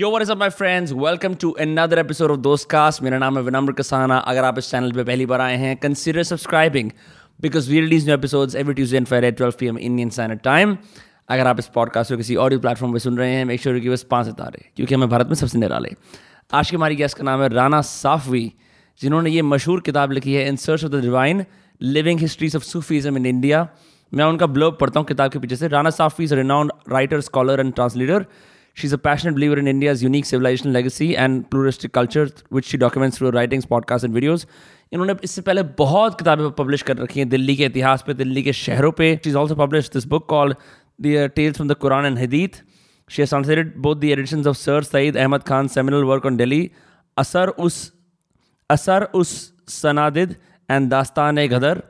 Yo what is up, my friends? Welcome to another episode of Dostcast मेरा नाम है विनम्र कसाना। अगर आप इस चैनल पे पहली बार आए हैं subscribing, because we release new episodes every Tuesday and Friday at 12 pm Indian Standard Time. अगर आप इस पॉडकास्ट को किसी ऑडियो प्लेटफॉर्म पे सुन रहे हैं मेक श्योर कि बस पाँच सितारे, क्योंकि हमें भारत में सबसे निराले। आज की हमारी गेस्ट का नाम है राना साफवी, जिन्होंने ये मशहूर किताब लिखी है in search of the divine living histories of Sufism in India मैं उनका ब्लॉग पढ़ता हूँ किताब के पीछे से। Rana Safvi is renowned writer scholar and translator She's a passionate believer in India's unique civilizational legacy and pluralistic culture, which she documents through her writings, podcasts and videos. इन्होंने इससे पहले बहुत किताबें पब्लिश कर रखी हैं दिल्ली के इतिहास पे दिल्ली के शहरों पे she is also publish this book call the tales from the Quran and Hadith she has translated both the editions of Sir Syed Ahmad Khan seminal work on Delhi Asar us Asar us Sanadid and Dastan Ghadar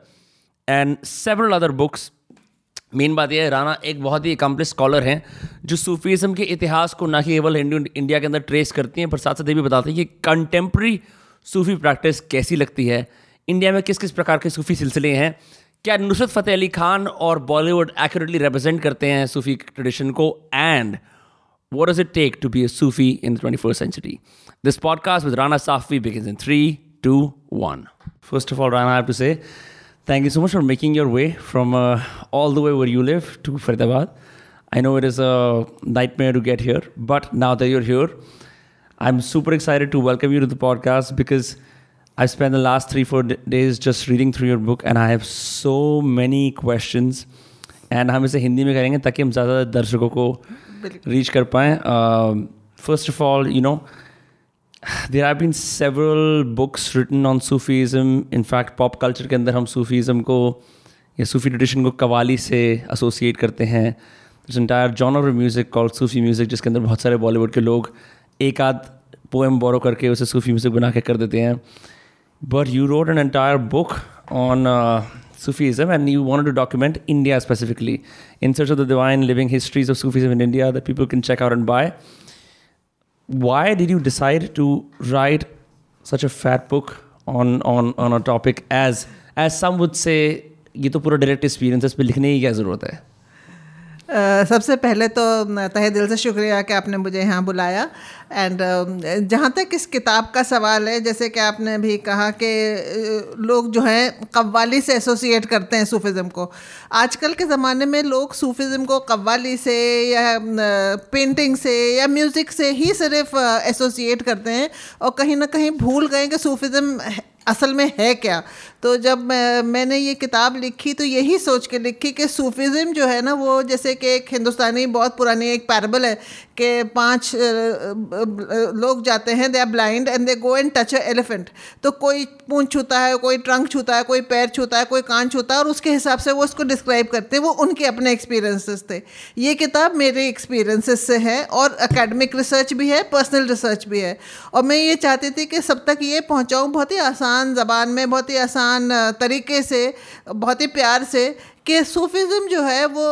and several other books main बात यह है राना एक बहुत ही accomplice scholar हैं, जो Sufism के इतिहास को ना केवल इंडिया के अंदर ट्रेस करती हैं, पर साथ साथ ये भी बताते हैं कि कंटेम्प्रेरी सूफी प्रैक्टिस कैसी लगती है। इंडिया में किस किस प्रकार के सूफी सिलसिले हैं? क्या नुसरत फ़तेह अली खान और बॉलीवुड एक्यूरेटली रिप्रेजेंट करते हैं सूफी ट्रेडिशन को? And what does it take to be a Sufi in twenty first century this podcast with Rana Safvi begins in three two one first of all Rana to say Thank you so much for making your way from uh, all the way where you live to Faridabad. I know it is a nightmare to get here, but now that you're here, I'm super excited to welcome you to the podcast because I've spent the last three, four days just reading through your book and I have so many questions. And हम इसे हिंदी में करेंगे ताकि हम ज़्यादा दर्शकों को reach कर पाएँ first of all you know there are been several books written on Sufism in fact pop culture के अंदर हम सूफीज़म को, या सूफी ट्रेडिशन को कवाली से असोसिएट करते हैं। Entire of music call Sufi music जिसके अंदर बहुत सारे बॉलीवुड के लोग एक आध पोएम बोरो करके उसे सूफी म्यूज़िक बना के कर देते हैं। But you wrote an entire book on Sufism and you want to document India specifically in search of the divine living histories of Sufism in India the people can check out and buy why did you decide to write such a fat book on on on a topic as as some would say ये तो पूरा direct experience इस पर लिखने की क्या ज़रूरत है सबसे पहले तो तहे दिल से शुक्रिया कि आपने मुझे यहाँ बुलाया। एंड जहाँ तक इस किताब का सवाल है, जैसे कि आपने भी कहा कि लोग जो हैं, कव्वाली से एसोसिएट करते हैं सूफिज़म को। आजकल के ज़माने में लोग सूफिज़म को कव्वाली से या पेंटिंग से या म्यूज़िक से ही सिर्फ़ एसोसिएट करते हैं और कहीं ना कहीं भूल गए कि सूफिज़म असल में है क्या? तो जब मैंने ये किताब लिखी तो यही सोच के लिखी कि सूफिज़म जो है ना, वो जैसे कि एक हिंदुस्तानी बहुत पुरानी एक पैरबल है कि पाँच लोग जाते हैं they are blind and they go and touch elephant तो कोई पूंछ छूता है, कोई ट्रंक छूता है, कोई पैर छूता है, कोई कान छूता है, और उसके हिसाब से वो उसको डिस्क्राइब करते हैं, वो उनके अपने एक्सपीरियंसेस थे। ये किताब मेरे एक्सपीरियंसेस से है, और अकेडमिक रिसर्च भी है पर्सनल रिसर्च भी है। और मैं ये चाहती थी कि सब तक ये पहुँचाऊँ, बहुत ही आसान ज़बान में बहुत ही आसान तरीके से बहुत ही प्यार से कि सूफीज़म जो है वो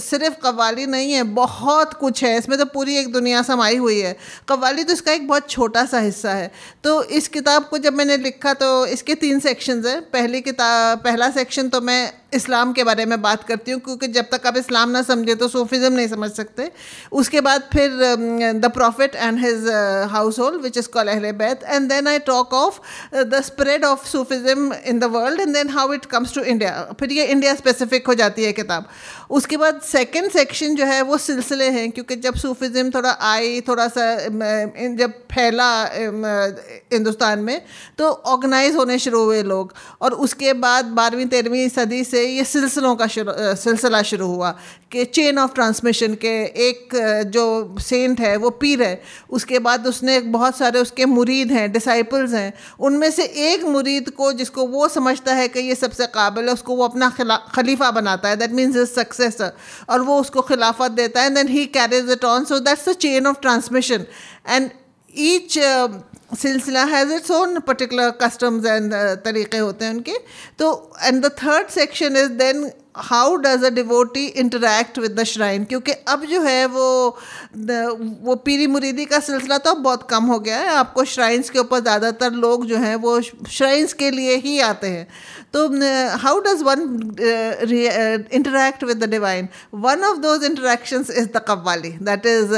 सिर्फ़ कवाली नहीं है, बहुत कुछ है। इसमें तो पूरी एक दुनिया समाई हुई है। कवाली तो इसका एक बहुत छोटा सा हिस्सा है। तो इस किताब को जब मैंने लिखा तो इसके तीन सेक्शंस हैं। पहली किताब, पहला सेक्शन तो मैं इस्लाम के बारे में बात करती हूँ, क्योंकि जब तक आप इस्लाम ना समझे तो सूफीज़म नहीं समझ सकते। उसके बाद फिर the prophet and his household which is call Ahle Bait, and then I talk of the spread of Sufism in the world, and then how it comes to India. फिर ये इंडिया स्पेसिफिक हो जाती है किताब। उसके बाद second section जो है, वो सिलसिले हैं, क्योंकि जब सूफिज़म थोड़ा आई थोड़ा सा जब फैला हिंदुस्तान में तो ऑर्गेनाइज होने शुरू हुए लोग। और उसके बाद बारहवीं, तेरहवीं सदी से ये सिलसिलों का सिलसिला शुरू हुआ कि चेन ऑफ़ ट्रांसमिशन के एक जो सेंट है, वो पीर है। उसके बाद उसने बहुत सारे उसके मुरीद हैं डिसाइपल्स हैं। उनमें से एक मुरीद को जिसको वो समझता है कि ये सबसे काबिल है, उसको वो अपना खलीफा बनाता है दैट मीन्स इज़ सक्सेसर और वो उसको खिलाफत देता है and then he carries it on so that's the chain of transmission and each silsila has its own particular customs and तरीक़े होते हैं उनके. तो and the third section is then how does a devotee interact with the shrine क्योंकि अब जो है वो वो पीरी मुरीदी का सिलसिला तो अब बहुत कम हो गया है. आपको श्राइन्स के ऊपर ज़्यादातर लोग जो हैं वो श्राइन्स के लिए ही आते हैं. तो how does one interact with the divine one of those interactions is the qawwali that is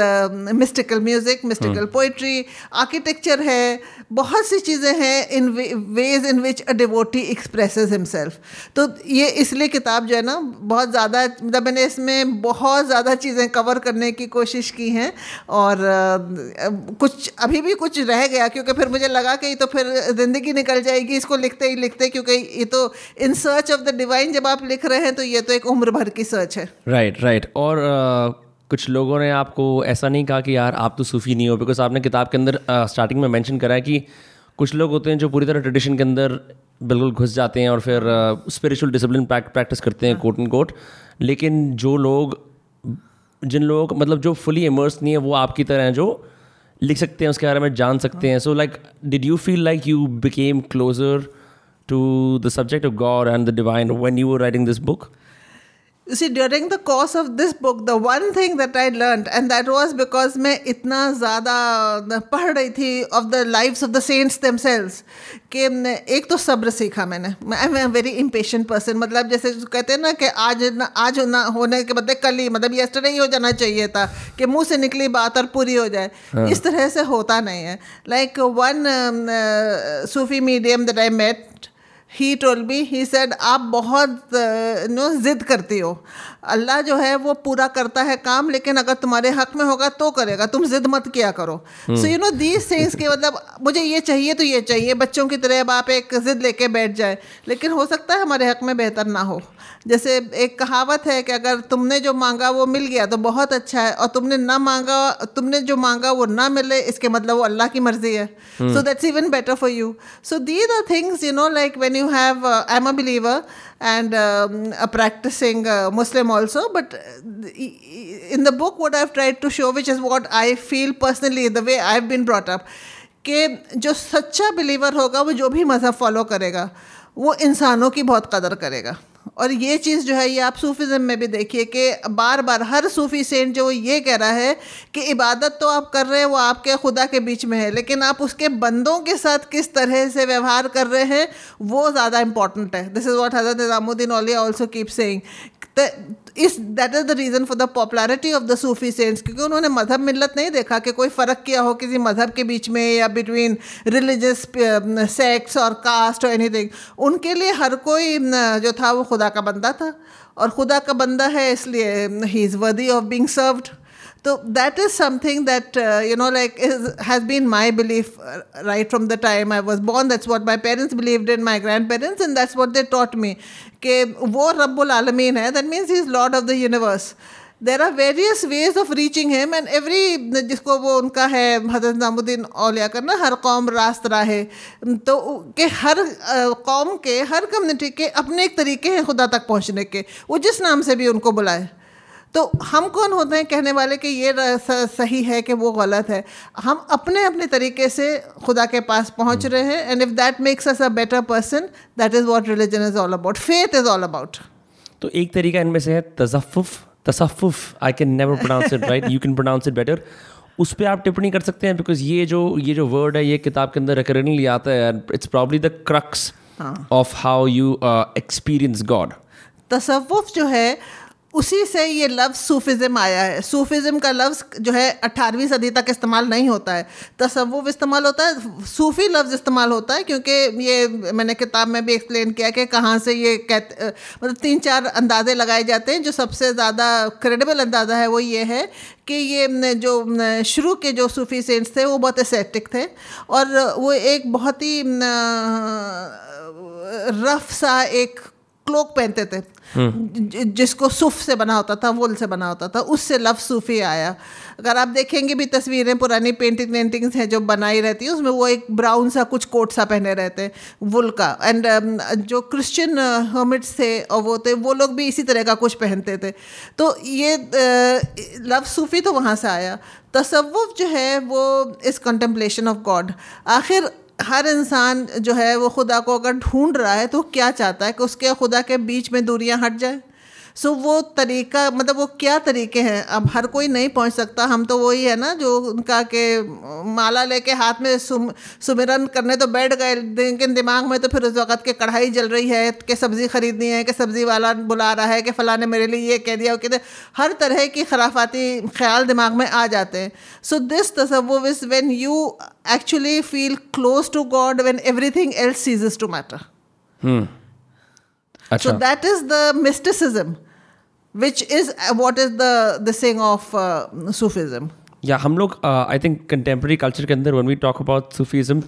mystical music mystical poetry architecture है बहुत सी चीज़ें हैं in ways in which a devotee expresses himself तो ये इसलिए किताब जो है ना बहुत ज़्यादा मतलब मैंने इसमें बहुत ज़्यादा चीज़ें कवर करने की कोशिश की हैं और कुछ अभी भी कुछ रह गया क्योंकि फिर मुझे लगा कि तो फिर ज़िंदगी निकल जाएगी इसको लिखते ही लिखते क्योंकि ये तो in search of the divine जब आप लिख रहे हैं तो ये तो एक उम्र भर की सर्च है। Right right, right right. और uh... कुछ लोगों ने आपको ऐसा नहीं कहा कि यार आप तो सूफ़ी नहीं हो बिकॉज़ आपने किताब के अंदर स्टार्टिंग में मेंशन करा है कि कुछ लोग होते हैं जो पूरी तरह ट्रेडिशन के अंदर बिल्कुल घुस जाते हैं और फिर स्पिरिचुअल डिसिप्लिन प्रैक्टिस करते हैं कोट एंड कोट लेकिन जो लोग जिन लोग मतलब जो फुली इमर्स नहीं है वो आपकी तरह हैं जो लिख सकते हैं उसके बारे में जान सकते हैं। So like did you feel like you became closer to the subject of God and the divine when you were writing this book You see, during the course of this book, the one thing that I learned, and that was because मैं इतना ज़्यादा पढ़ रही थी of the lives of the saints themselves कि एक तो सब्र सीखा मैंने। I am very impatient person मतलब जैसे कहते हैं ना कि आज न आज ना होने के बदले कल ही मतलब येस्टरडे ही हो जाना चाहिए था कि मुँह से निकली बात और पूरी हो जाए। हाँ. इस तरह से होता नहीं है। Like one Sufi medium that I met he told be he said आप बहुत नो ज़िद करती हो। अल्लाह जो है वो पूरा करता है काम लेकिन अगर तुम्हारे हक में होगा तो करेगा। तुम जिद मत किया करो। So you know these things के मतलब मुझे ये चाहिए तो ये चाहिए। बच्चों की तरह अब आप एक जिद लेके बैठ जाए। लेकिन हो सकता है हमारे हक में बेहतर ना हो। जैसे एक कहावत है कि अगर तुमने जो मांगा वो मिल गया तो बहुत अच्छा है और तुमने ना मांगा तुमने जो मांगा वो ना मिले इसके मतलब वो अल्लाह की मर्ज़ी है। So that's even better for you so these are things you know like when you have I am a believer and um, a practicing uh, Muslim also. But uh, in the book, what I've tried to show, which is what I feel personally, the way I've been brought up, कि जो सच्चा believer होगा वो जो भी मज़हब follow करेगा वो इंसानों की बहुत कदर करेगा। और ये चीज़ जो है, ये आप सूफीज़म में भी देखिए कि बार बार हर सूफी सेंट जो ये कह रहा है कि इबादत तो आप कर रहे हैं, वो आपके खुदा के बीच में है, लेकिन आप उसके बंदों के साथ किस तरह से व्यवहार कर रहे हैं, वो ज़्यादा इंपॉर्टेंट है। This is what Hazrat Nizamuddin Auliya also keep saying is that is the reason for the popularity of the Sufi saints क्योंकि उन्होंने मज़हब मिलत नहीं देखा कि कोई फ़र्क किया हो किसी मज़हब के बीच में या बिटवीन रिलीजस सेक्स और कास्ट और एनी थिंग उनके लिए हर कोई जो था वो खुदा का बंदा था। और खुदा का बंदा है, इसलिए he is worthy of being served तो that is something that you know like is has been my belief right from the time I was born that's what my parents believed in my grandparents and that's what they taught me के वो रब्बुल आलमीन है that means he is lord of the universe there are various ways of reaching him and every जिसको वो उनका है हज़रत नामुद्दीन अलिया का ना हर कौम रास्ता है तो के हर कौम के हर कम्यूनिटी के अपने एक तरीके हैं खुदा तक पहुँचने के वो जिस नाम से भी उनको बुलाए तो हम कौन होते हैं कहने वाले कि ये सही है कि वो गलत है? हम अपने अपने तरीके से खुदा के पास पहुँच रहे हैं and if that makes us a better person that is what religion is all about faith is all about तो एक तरीका इनमें से है तजफ़ुफ़ तसफ़ुफ़ I can never pronounce it right you can pronounce it better उस पर आप टिप्पणी कर सकते हैं बिकॉज़ ये जो ये जो वर्ड है ये किताब के अंदर रिकरिंगली आता है it's probably the crux of how you experience God तसव्वुफ जो है उसी से ये लफ्ज़ सूफिज़म आया है। सूफिज़म का लफ्ज़ जो है अठारहवीं सदी तक इस्तेमाल नहीं होता है। तसव्वुफ इस्तेमाल होता है, सूफ़ी लफ्ज़ इस्तेमाल होता है, क्योंकि ये मैंने किताब में भी एक्सप्लेन किया कि कहाँ से ये कहते मतलब तीन चार अंदाजे लगाए जाते हैं। जो सबसे ज़्यादा क्रेडिबल अंदाज़ा है वो ये है कि ये जो शुरू के जो सूफ़ी सेंट्स थे, वो बहुत एसेटिक थे और वो एक बहुत ही रफ सा एक क्लोक पहनते थे। जिसको सुफ से बना होता था वुल से बना होता था उससे लफ सूफी आया। अगर आप देखेंगे भी तस्वीरें पुरानी पेंटिंग पेंटिंग्स हैं जो बनाई रहती है उसमें वो एक ब्राउन सा कुछ कोट सा पहने रहते हैं वुल का। एंड um, जो क्रिश्चियन हर्मिट्स uh, थे और वो थे वो लोग भी इसी तरह का कुछ पहनते थे। तो ये लव uh, सूफी तो वहाँ से आया। तसव्वुफ जो है वो इस कंटेम्पलेशन ऑफ़ गॉड आखिर हर इंसान जो है वो खुदा को अगर ढूंढ रहा है तो क्या चाहता है कि उसके खुदा के बीच में दूरियाँ हट जाए? सो so, वो तरीका मतलब वो क्या तरीके हैं? अब हर कोई नहीं पहुँच सकता। हम तो वही है ना जो उनका के माला लेके हाथ में सुम सुमिरन करने तो बैठ गए। लेकिन दिमाग में तो फिर उस वक़्त के कढ़ाई जल रही है कि सब्ज़ी ख़रीदनी है कि सब्ज़ी वाला बुला रहा है कि फ़लाँ ने मेरे लिए ये कह दिया कहते हर तरह की खराफाती ख्याल दिमाग में आ जाते हैं। So this तसव is when you actually feel close to God when everything else ceases to matter so that is the mysticism, which is what is the the saying of uh, Sufism. या हम लोग I think contemporary culture के अंदर when we talk about Sufism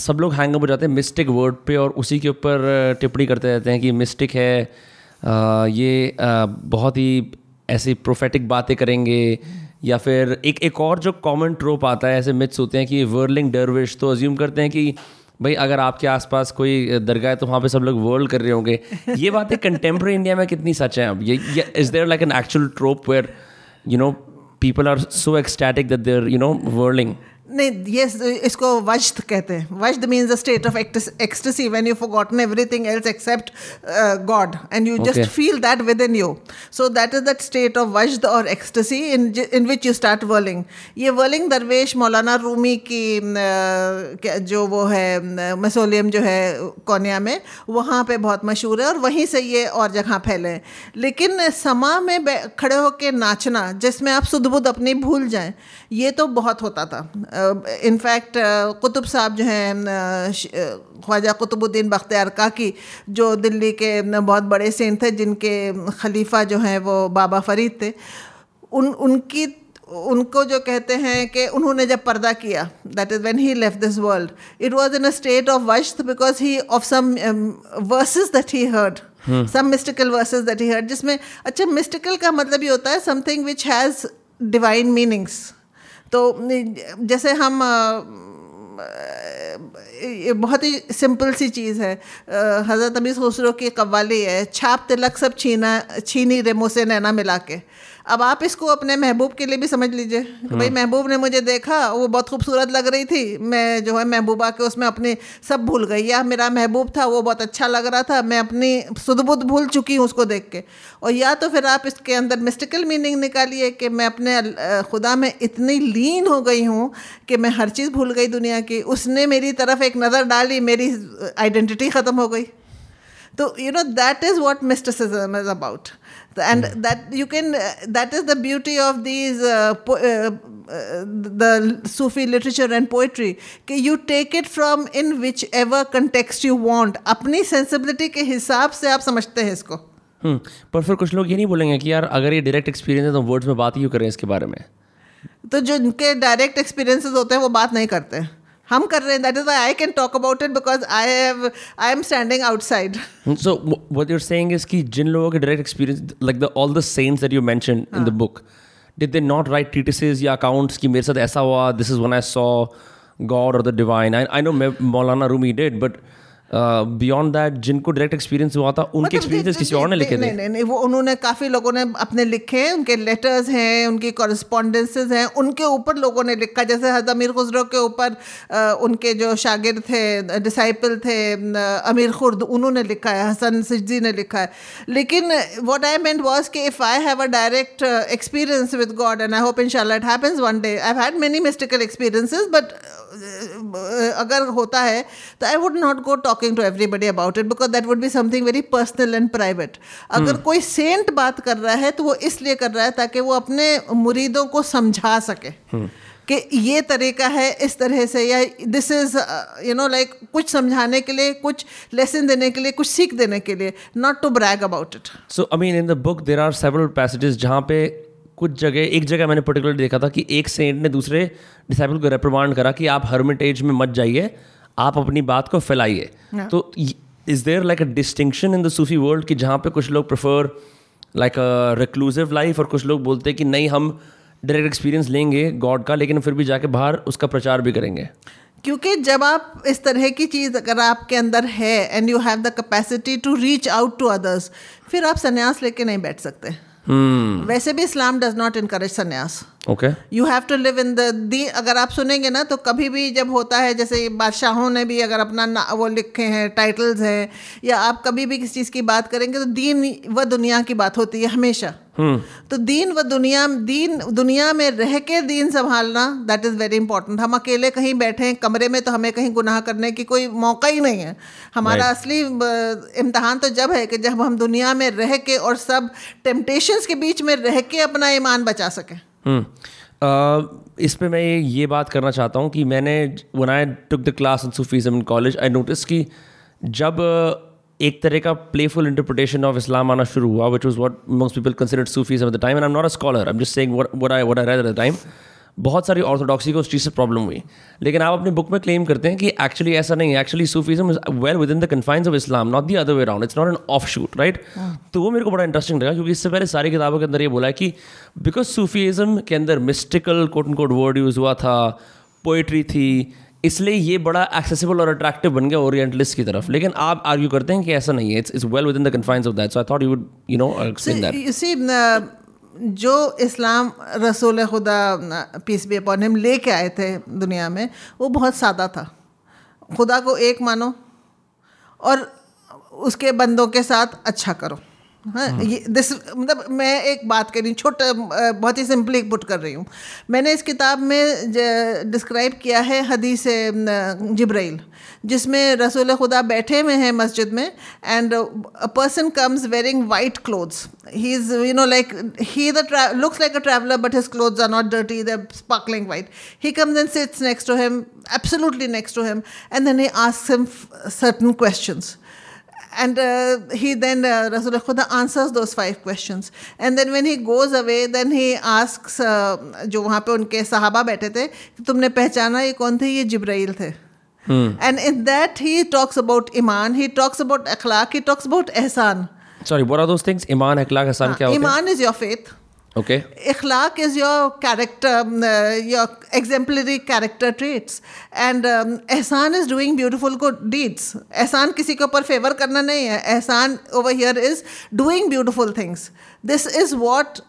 सब लोग hang हो जाते हैं मिस्टिक वर्ड पे और उसी के ऊपर uh, टिप्पणी करते रहते हैं कि मिस्टिक है uh, ये uh, बहुत ही ऐसी प्रोफेटिक बातें करेंगे या फिर एक एक और जो कॉमन ट्रोप आता है ऐसे मिथ्स होते हैं कि वर्लिंग डरविश तो अज्यूम करते हैं कि भाई अगर आपके आसपास कोई दरगाह है तो वहाँ पे सब लोग वर्ल्ड कर रहे होंगे। ये बातें कंटेम्प्रेरी इंडिया में कितनी सच है अब? ये is there like an actual trope where you know people are so ecstatic that there you know whirling? नहीं ये इसको वज्द कहते हैं। वज्द means a state of ecstasy when you forgotten everything else except God and you just feel that with in you so that is that state of वज्द और ecstasy in in which you start whirling ये whirling दरवेश मौलाना रूमी की uh, जो वो है mausoleum जो है कोनिया में वहाँ पे बहुत मशहूर है और वहीं से ये और जगह फैले लेकिन समा में खड़े होकर नाचना जिसमें आप सुध बुध अपनी भूल जाएँ ये तो बहुत होता था। इनफैक्ट कुतुब साहब जो हैं ख्वाजा कुतुबुद्दीन बख्तियार काकी जो दिल्ली के बहुत बड़े सेंट थे जिनके खलीफा जो हैं वो बाबा फरीद थे। उन उनकी उनको जो कहते हैं कि उन्होंने जब पर्दा किया that is when he left this world it was in a state of वश्त because he of some verses that he heard some mystical verses that he heard जिसमें अच्छा मिस्टिकल का मतलब ये होता है something which has divine meanings तो जैसे हम बहुत ही सिंपल सी चीज़ है। हज़रत अमीर खुसरो की कव्वाली है, छाप तिलक सब छीना, छीनी रेमो से नैना मिला के। अब आप इसको अपने महबूब के लिए भी समझ लीजिए। हाँ। भाई महबूब ने मुझे देखा वो बहुत खूबसूरत लग रही थी। मैं जो है महबूबा के उसमें अपने सब भूल गई। या मेरा महबूब था वो बहुत अच्छा लग रहा था। मैं अपनी सुदबुद भूल चुकी हूँ उसको देख के। और या तो फिर आप इसके अंदर मिस्टिकल मीनिंग निकालिए कि मैं अपने खुदा में इतनी लीन हो गई हूँ कि मैं हर चीज़ भूल गई दुनिया की। उसने मेरी तरफ़ एक नज़र डाली मेरी आइडेंटिटी ख़त्म हो गई। तो you know that is what mysticism is about and mm. that you can uh, that is the beauty of these uh, po- uh, the Sufi literature and poetry कि you take it from in whichever context you want अपनी sensibility के हिसाब से आप समझते हैं इसको हम्म पर फिर कुछ लोग ये नहीं बोलेंगे कि यार अगर ये डायरेक्ट एक्सपीरियंस है तो वर्ड्स में बात ही क्यों करें इसके बारे में तो जो इनके डायरेक्ट एक्सपीरियंसेस होते हैं वो बात नहीं करते हैं हम कर रहे हैं that is I can talk about it because I have I am standing outside so what you are saying is कि जिन लोगों के direct experience like the all the saints that you mention in the book did they not write treatises या accounts कि मेरे साथ ऐसा हुआ this is when I saw God और the divine I I know Maulana Rumi did but beyond that जिनको direct experience हुआ था उनके एक्सपीरियंस मतलब किसी और ने लिखे थे। नहीं नहीं वो उन्होंने काफ़ी लोगों ने अपने लिखे हैं उनके लेटर्स हैं उनकी कॉरेस्पॉन्डेंसेज हैं उनके ऊपर लोगों ने लिखा। जैसे हज़रत अमीर खुसरो के ऊपर उनके जो शागिर थे डिसाइपल थे अमीर खुर्द उन्होंने लिखा है हसन सिजी ने लिखा है। लेकिन वॉट आई मेंट वॉज़ कि if I have a direct experience with God and I hope in it happens one day I had many mystical experiences but अगर होता है तो I would not go talking to everybody about it because that would be something very personal and private अगर hmm. कोई saint बात कर रहा है तो वो इसलिए कर रहा है ताकि वो अपने मुरीदों को समझा सके hmm. कि ये तरीका है इस तरह से या this is you know like कुछ समझाने के लिए कुछ लेसन देने के लिए कुछ सीख देने के लिए not to brag about it so I mean in the book there are several passages जहाँ पे कुछ जगह एक जगह मैंने पर्टिकुलर देखा था कि एक सेंट ने दूसरे डिसाइपल को रेप्रमांड करा कि आप हर्मिटेज में मत जाइए आप अपनी बात को फैलाइए हाँ। तो is there like a distinction in the Sufi world कि जहाँ पे कुछ लोग prefer like a reclusive life और कुछ लोग बोलते हैं कि नहीं हम डायरेक्ट एक्सपीरियंस लेंगे गॉड का लेकिन फिर भी जाके बाहर उसका प्रचार भी करेंगे क्योंकि जब आप इस तरह की चीज़ अगर आपके अंदर है and you have the capacity to reach out to others फिर आप संन्यास लेके नहीं बैठ सकते. वैसे भी इस्लाम डज नॉट इनकरेज संन्यास okay you have to live in the the अगर आप सुनेंगे ना तो कभी भी जब होता है जैसे बादशाहों ने भी अगर अपना ना वो लिखे हैं टाइटल्स हैं या आप कभी भी किसी चीज़ की बात करेंगे तो दीन व दुनिया की बात होती है हमेशा। तो दीन व दुनिया दीन दुनिया में रह के दीन संभालना दैट इज़ वेरी इंपॉर्टेंट हम अकेले कहीं बैठे हैं कमरे में तो हमें कहीं गुनाह करने की कोई मौका ही नहीं है। हमारा Right. असली इम्तहान तो जब है कि जब हम दुनिया में रह के और सब टेम्पटेशंस के बीच में रह के अपना ईमान बचा सकें। इस पर मैं ये बात करना चाहता हूँ कि मैंने when I took the class in Sufism in college I notice कि जब एक तरह का प्लेफुल इंटरप्रिटेशन ऑफ़ इस्लाम आना शुरू हुआ which was what most people consider Sufism at the time and I am not a scholar I am just saying what I what I read at the time बहुत सारी orthodoxy को उस चीज़ से problem हुई। लेकिन आप अपने बुक में क्लेम करते हैं कि एक्चुअली ऐसा नहीं है। Actually Sufism is well within the confines of Islam not the other way around it's not an offshoot right तो वो मेरे को बड़ा इंटरेस्टिंग लगा क्योंकि इससे पहले सारी किताबों के अंदर ये बोला है कि बिकॉज़ सूफीज़म के अंदर mystical quote and quote word use हुआ था पोइट्री थी इसलिए ये बड़ा एक्सेसिबल और अट्रैक्टिव बन गया ओरिएंटलिस्ट की तरफ़। लेकिन आप आर्ग्यू करते हैं कि ऐसा नहीं है। It's it's well within the confines of that so I thought you would you know explain that see, न- जो इस्लाम रसूल खुदा, पीस बी अपॉन हिम लेके आए थे दुनिया में, वो बहुत सादा था। खुदा को एक मानो और उसके बंदों के साथ अच्छा करो। हाँ, हम्म। ये दिस मतलब मैं एक बात कर रही हूँ छोटा बहुत ही सिंपली एक पुट कर रही हूँ। मैंने इस किताब में डिस्क्राइब किया है हदीस जिब्राइल जिसमें रसूल खुदा बैठे हुए हैं मस्जिद में and a person comes wearing white clothes he is you know like he the looks like a traveller but his clothes are not dirty the sparkling white he comes and sits next to him absolutely next to him and then he ask him certain questions and uh, he then uh, Rasul Khuda answers those five questions and then when he goes away then he asks uh, जो वहाँ पे उनके सहाबा बैठे थे कि तुमने पहचाना ये कौन थे ये जिब्राइल थे and in that he talks about iman he talks about akhlaq he talks about ihsan sorry what are those things ईमान अखलाक हसन क्या होता है iman is your faith okay Ikhlaq is your character, um, uh, your exemplary character traits. And um, ihsan is doing beautiful good deeds. Ihsan किसी के ऊपर favour करना नहीं है here is doing beautiful things. This is what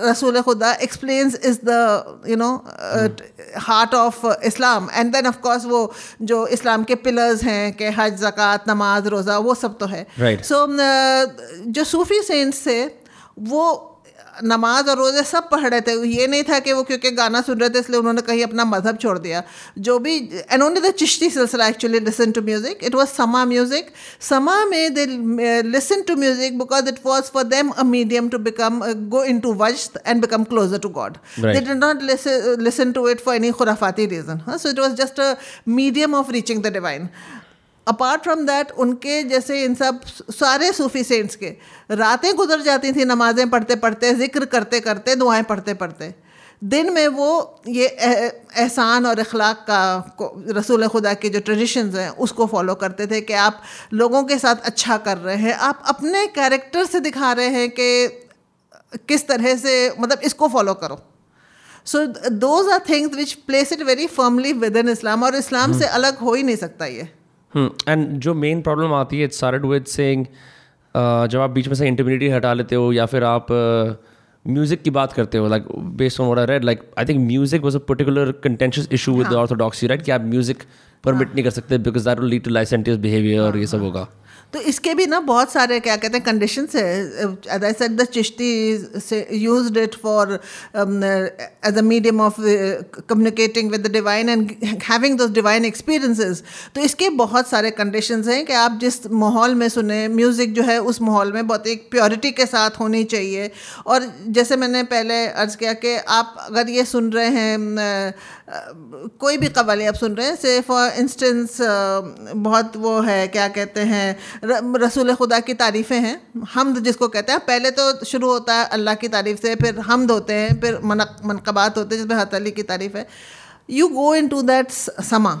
Rasul Khuda explains is the, you know, uh, heart of uh, Islam. And then of course वो जो इस्लाम के pillars हैं कि हज ज़कात नमाज़ रोज़ा वो सब तो है Right. सो जो सूफी सेंट्स थे वो नमाज़ और रोज़े सब पढ़ रहे थे ये नहीं था कि वो क्योंकि गाना सुन रहे थे इसलिए उन्होंने कहीं अपना मज़हब छोड़ दिया जो भी एंड ओनली द चिश्ती सिलसिला actually listen to music it was समा म्यूज़िक समा में they listen to music because it was for them a medium to become go into वज and become closer to God. They not listen, listen to it for any khurafati reason. Huh? So it was just a medium of reaching the divine. Apart from that उनके जैसे इन सब सारे सूफी cents के रातें गुजर जाती थी नमाजें पढ़ते पढ़ते ज़िक्र करते करते दुआएँ पढ़ते पढ़ते दिन में वो ये एहसान और अखलाक का रसूल खुदा के जो ट्रेडिशंस हैं उसको फॉलो करते थे कि आप लोगों के साथ अच्छा कर रहे हैं आप अपने कैरेक्टर से दिखा रहे हैं कि किस तरह से मतलब इसको फॉलो करो। So those are things which place it very firmly within Islam और इस्लाम से अलग हो ही नहीं सकता ये। एंड जो मेन प्रॉब्लम आती है इट्स स्टार्टेड विद सेइंग जब आप बीच में से इंटरमीडिएट हटा लेते हो या फिर आप म्यूज़िक की बात करते हो like based on what I read like I think music was a particular contentious issue with orthodoxy right कि आप म्यूज़िक परमिट नहीं कर सकते because that will lead to licentious behaviour और ये सब होगा। तो इसके भी ना बहुत सारे, क्या कहते हैं कंडीशन है। द चिश्ती से used it for as a medium of communicating with the divine and having those divine experiences तो इसके बहुत सारे कंडीशन हैं कि आप जिस माहौल में सुने म्यूज़िक जो है उस माहौल में बहुत एक प्योरिटी के साथ होनी चाहिए। और जैसे मैंने पहले अर्ज़ किया कि आप अगर ये सुन रहे हैं कोई भी कवाली आप सुन रहे हैं से फॉर इंस्टेंस बहुत वो है क्या कहते हैं रसूल खुदा की तारीफ़ें हैं हमद जिसको कहते हैं। पहले तो शुरू होता है अल्लाह की तारीफ़ से फिर हमद होते हैं फिर मनक मनकबात होते हैं जिसमें हत अली की तारीफ़ है। You go in to that समा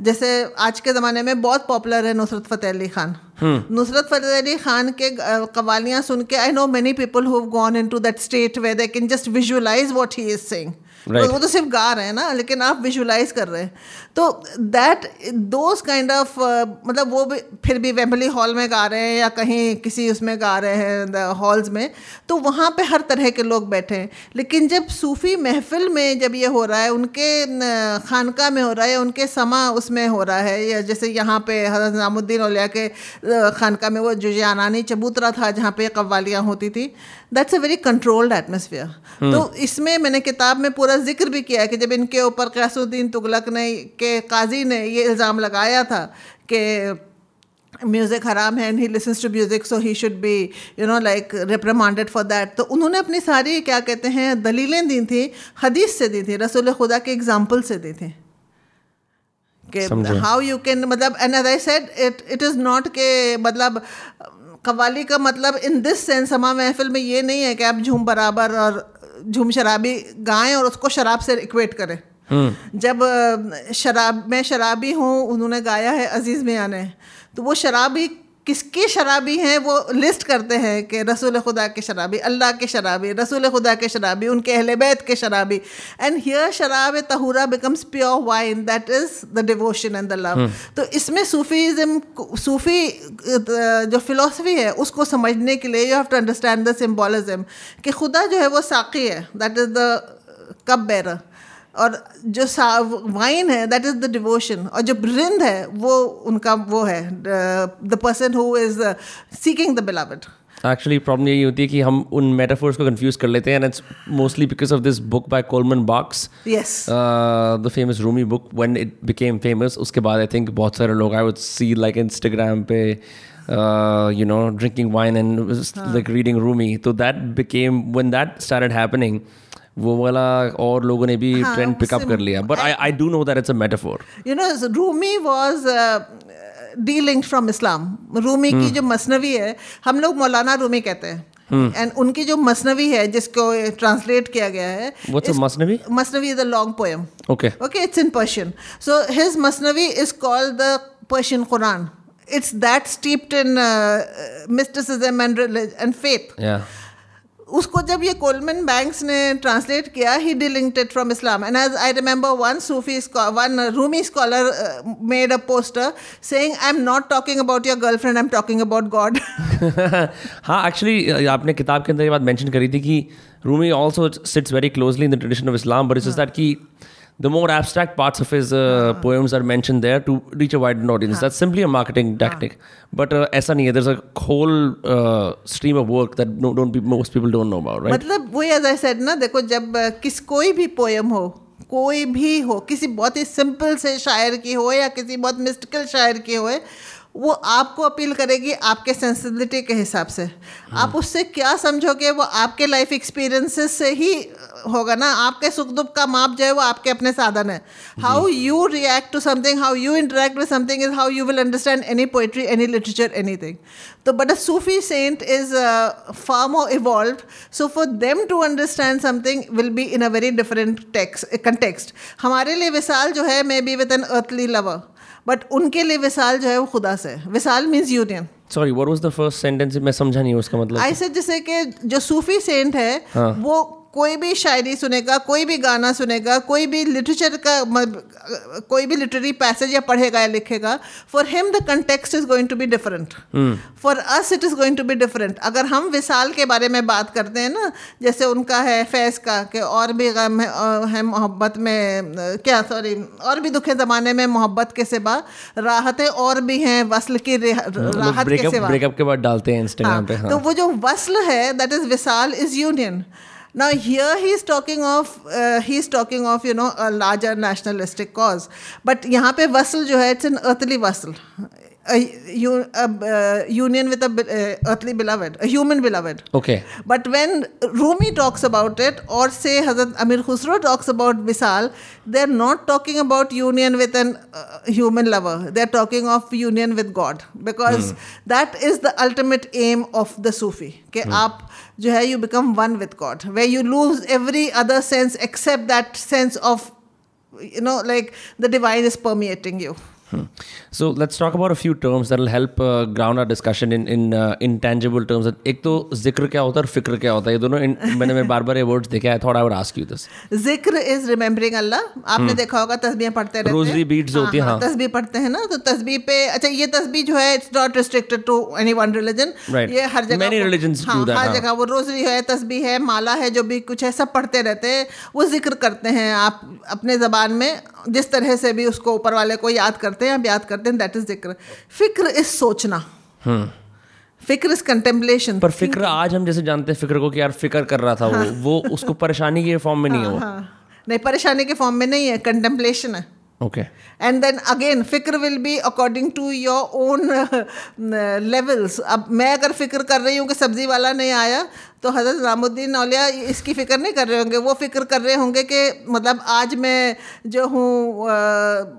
जैसे आज के ज़माने में बहुत पॉपुलर है नुसरत फ़तेह अली खान। नुसरत फ़तेह अली खान के कवालियाँ सुन के I know many people who gone into that state way they can just visualise what he is saying Right. वो तो सिर्फ़ गा रहे हैं ना, लेकिन आप विजुलाइज कर रहे हैं तो दैट दोज काइंड ऑफ़ मतलब वो भी, फिर भी वेम्बली हॉल में गा रहे हैं या कहीं किसी उसमें गा रहे हैं हॉल्स में तो वहाँ पे हर तरह के लोग बैठे हैं लेकिन जब सूफ़ी महफिल में जब ये हो रहा है, उनके खानका में हो रहा है या उनके समा उसमें हो रहा है, या जैसे यहाँ पे हज़रत निज़ामुद्दीन औलिया के खानका में वो जो जानानी चबूतरा था जहाँ पे कव्वालियाँ होती थी that's a very controlled atmosphere तो इसमें मैंने किताब में पूरा ज़िक्र भी किया है कि जब इनके ऊपर कैसुद्दीन तुगलक ने के काजी ने ये इल्ज़ाम लगाया था कि म्यूज़िक हराम है and he listens to music so he should be you know like reprimanded for that तो उन्होंने अपनी सारी क्या कहते हैं दलीलें दी थी हदीस से दी थी रसूल खुदा के एग्ज़ाम्पल से दी थी। कि हाउ यू कैन मतलब and as I said it it is not के मतलब कवाली का मतलब इन दिस सेंस हमा महफिल में ये नहीं है कि आप झूम बराबर और झूम शराबी गाएँ और उसको शराब से इक्वेट करें। जब शराब मैं शराबी हूँ उन्होंने गाया है अज़ीज़ मियाँ ने तो वो शराबी किसके शराबी हैं वो लिस्ट करते हैं कि रसूल खुदा के शराबी अल्लाह के शराबी रसूल खुदा के शराबी उनके अहले बैत के शराबी। एंड हियर शराब तहूरा becomes pure wine that is the devotion and the love तो इसमें सूफीज़म सूफ़ी जो फिलोसफी है उसको समझने के लिए you have to understand the symbolism कि खुदा जो है वो साकी है that is the cup bearer और जो वाइन है दैट इज़ द डिवोशन और जो रिंद है वो उनका वो है the person who is seeking the beloved actually problem यही होती है कि हम उन मेटाफोर्स को कंफ्यूज कर लेते हैं and it's mostly because of this book by Coleman Barks yes the famous Rumi book when it became famous उसके बाद आई थिंक बहुत सारे लोग I would see like Instagram पे you know drinking wine and like reading Rumi तो that became when that started happening वो वाला और लोगों ने भी हाँ, ट्रेंड पिकअप कर लिया. But I I do know that it's a metaphor you know Rumi was dealing from Islam Rumi की जो मसनवी है हम लोग मौलाना रूमी कहते हैं. एंड उनकी जो मसनवी है जिसको ट्रांसलेट किया गया है मसनवी मसनवी is a long poem okay Persian. So his Masnavi is called the Persian Quran. It's that steeped in uh, mysticism and relig- and faith. या उसको जब ये कोलमन बैंक्स ने ट्रांसलेट किया he delinked from Islam and as I remember one Sufi one Rumi scholar made a poster saying I am not talking about your girlfriend I am talking about God हाँ actually आपने किताब के अंदर ये बात mention करी थी कि Rumi also sits very closely in the tradition of Islam but is that कि the more abstract parts of his uh, poems are mentioned there to reach a wider audience. That's simply a marketing tactic. But uh, ऐसा नहीं है. There's a whole uh, stream of work that no, don't be, most people don't know about, right? मतलब वही as I said ना देखो जब अ, किस कोई भी पोयम हो कोई भी हो किसी बहुत ही सिंपल से शायर की हो या किसी बहुत मिस्टिकल शायर की हो वो आपको अपील करेगी आपके सेंसिबिलिटी के हिसाब से। आप उससे क्या समझोगे वो आपके लाइफ एक्सपीरियंसेस से ही होगा ना? आपके सुख दुख का माप जो है वो आपके अपने साधन है। How you react to something how you interact with something is how you will understand any poetry any literature any thing तो but a Sufi saint is far more evolved. So for them to understand something will be in a very different text context. हमारे लिए विशाल जो है may be with an earthly lover. But उनके लिए विशाल जो है वो खुदा से विसाल विशाल means union Sorry, what was the first sentence? मैं समझा नहीं उसका मतलब. आई से जैसे कि जो सूफी सेंट है हाँ. वो कोई भी शायरी सुनेगा कोई भी गाना सुनेगा कोई भी लिटरेचर का कोई भी लिटरेरी पैसेज या पढ़ेगा या लिखेगा for him the context is going to be different for us it is going to be different अगर हम विशाल के बारे में बात करते हैं ना जैसे उनका है फैज़ का कि और भी गम है, है मोहब्बत में क्या सॉरी और भी दुखे ज़माने में मोहब्बत के सिवा राहतें और भी हैं वसल की राहत के सिवा। ब्रेकअप के बाद डालते हैं इंस्टाग्राम पे हाँ, हाँ तो वो जो वसल है that is Vishal is union now here he is talking of uh, he is talking of you know a larger nationalistic cause but यहाँ पे वसल जो है it's an earthly vessel a, a, a union with a earthly beloved, a human beloved. Okay. But when Rumi talks about it, or say Hazrat Amir Khusro talks about Visal, they're not talking about union with an uh, human lover. They're talking of union with God because hmm. that is the ultimate aim of the Sufi. Okay, hmm. aap jo hai, you become one with God, where you lose every other sense except that sense of, you know, like the divine is permeating you. So let's talk about a few terms that will help uh, ground our discussion in in uh, intangible terms. एक तो ज़िक्र क्या होता है और फ़िक्र क्या होता है? ये दोनों मैंने मैं बार बार ये वर्ड्स देखे I thought I would ask you this ज़िक्र इज़ रिमेम्बरिंग अल्लाह आपने देखा होगा तस्बीहें पढ़ते रहते हैं। Rosary beads जो होती हैं, हाँ। तस्बीह पढ़ते हैं ना तो तस्बीह पे अच्छा ये तस्बीह जो है it's not restricted to any one religion ये हर जगह Many वो- religions do हाँ, हर हाँ। जगह वो रोजरी है तस्बीह है माला है जो भी कुछ है सब पढ़ते रहते हैं वो ज़िक्र करते हैं आप अपने जबान में जिस तरह से भी उसको ऊपर वाले को याद करते हैं हम याद करते हैं दैट इज़ ज़िक्र। फ़िक्र इज़ सोचना। फ़िक्र इज़ कंटेम्पलेशन पर फ़िक्र आज हम जैसे जानते हैं फ़िक्र को कि यार फ़िक्र कर रहा था वो वो उसको परेशानी के फॉर्म में नहीं है वो। हाँ नहीं परेशानी के फॉर्म में नहीं है कंटेम्पलेशन है। ओके एंड देन अगेन फ़िक्र will be according to your own levels अब मैं अगर फ़िक्र कर रही हूँ कि सब्ज़ी वाला नहीं आया तो हज़रत रामुद्दीन औलिया इसकी फ़िक्र नहीं कर रहे होंगे। वो फ़िक्र कर रहे होंगे कि मतलब आज मैं जो हूँ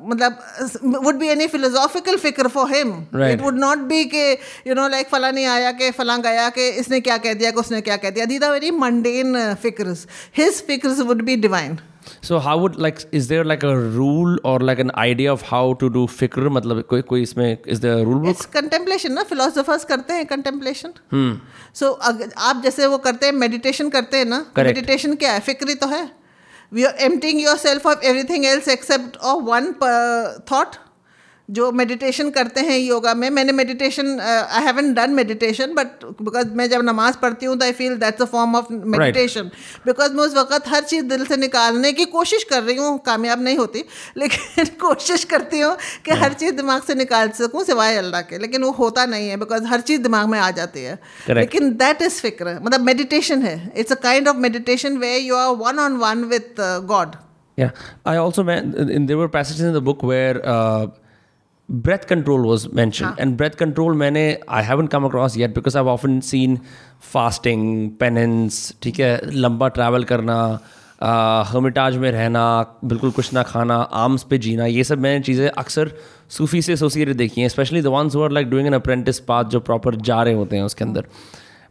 मतलब वुड बी एनी फिलोसॉफिकल फ़िक्र for him it would not be कि यू नो लाइक फला नहीं आया कि फला गया कि इसने क्या कह दिया कि उसने क्या कह दिया। दीज आर वेरी मंडेन फिक्र्स his फिक्र्स would be divine so how would like is there like a rule और like an idea of how to do फ़िक्र मतलब कोई कोई इसमें is there rule book it's contemplation ना फिलोसोफर्स करते हैं कंटेम्पलेशन हम्म सो आप जैसे वो करते हैं मेडिटेशन करते हैं ना मेडिटेशन क्या है फिक्री तो है we are emptying yourself of everything else except of one thought जो मेडिटेशन करते हैं योगा में मैंने meditation I haven't done meditation but because मैं जब नमाज़ पढ़ती हूँ तो I feel that's a form of meditation because मैं उस वक्त हर चीज़ दिल से निकालने की कोशिश कर रही हूँ कामयाब नहीं होती लेकिन कोशिश करती हूँ कि हर चीज़ दिमाग से निकाल सकूँ सिवाय अल्लाह के लेकिन वो होता नहीं है बिकॉज़ हर चीज़ दिमाग में आ जाती है। Correct. लेकिन दैट इज़ फ़िक्र मतलब मेडिटेशन है। It's a kind of meditation where you are one on one with God Yeah, I also meant there were passages in the book where uh, breath control was mention and breath control मैंने I haven't come across yet because I often seen fasting penance ठीक है लंबा travel करना uh, हमिटाज में रहना बिल्कुल कुछ ना खाना आर्म्स पे जीना ये सब मैंने चीज़ें अक्सर सूफी से एसोसिएटेड देखी हैं specially the ones are like doing an apprentice path जो प्रॉपर जा रहे होते हैं उसके अंदर.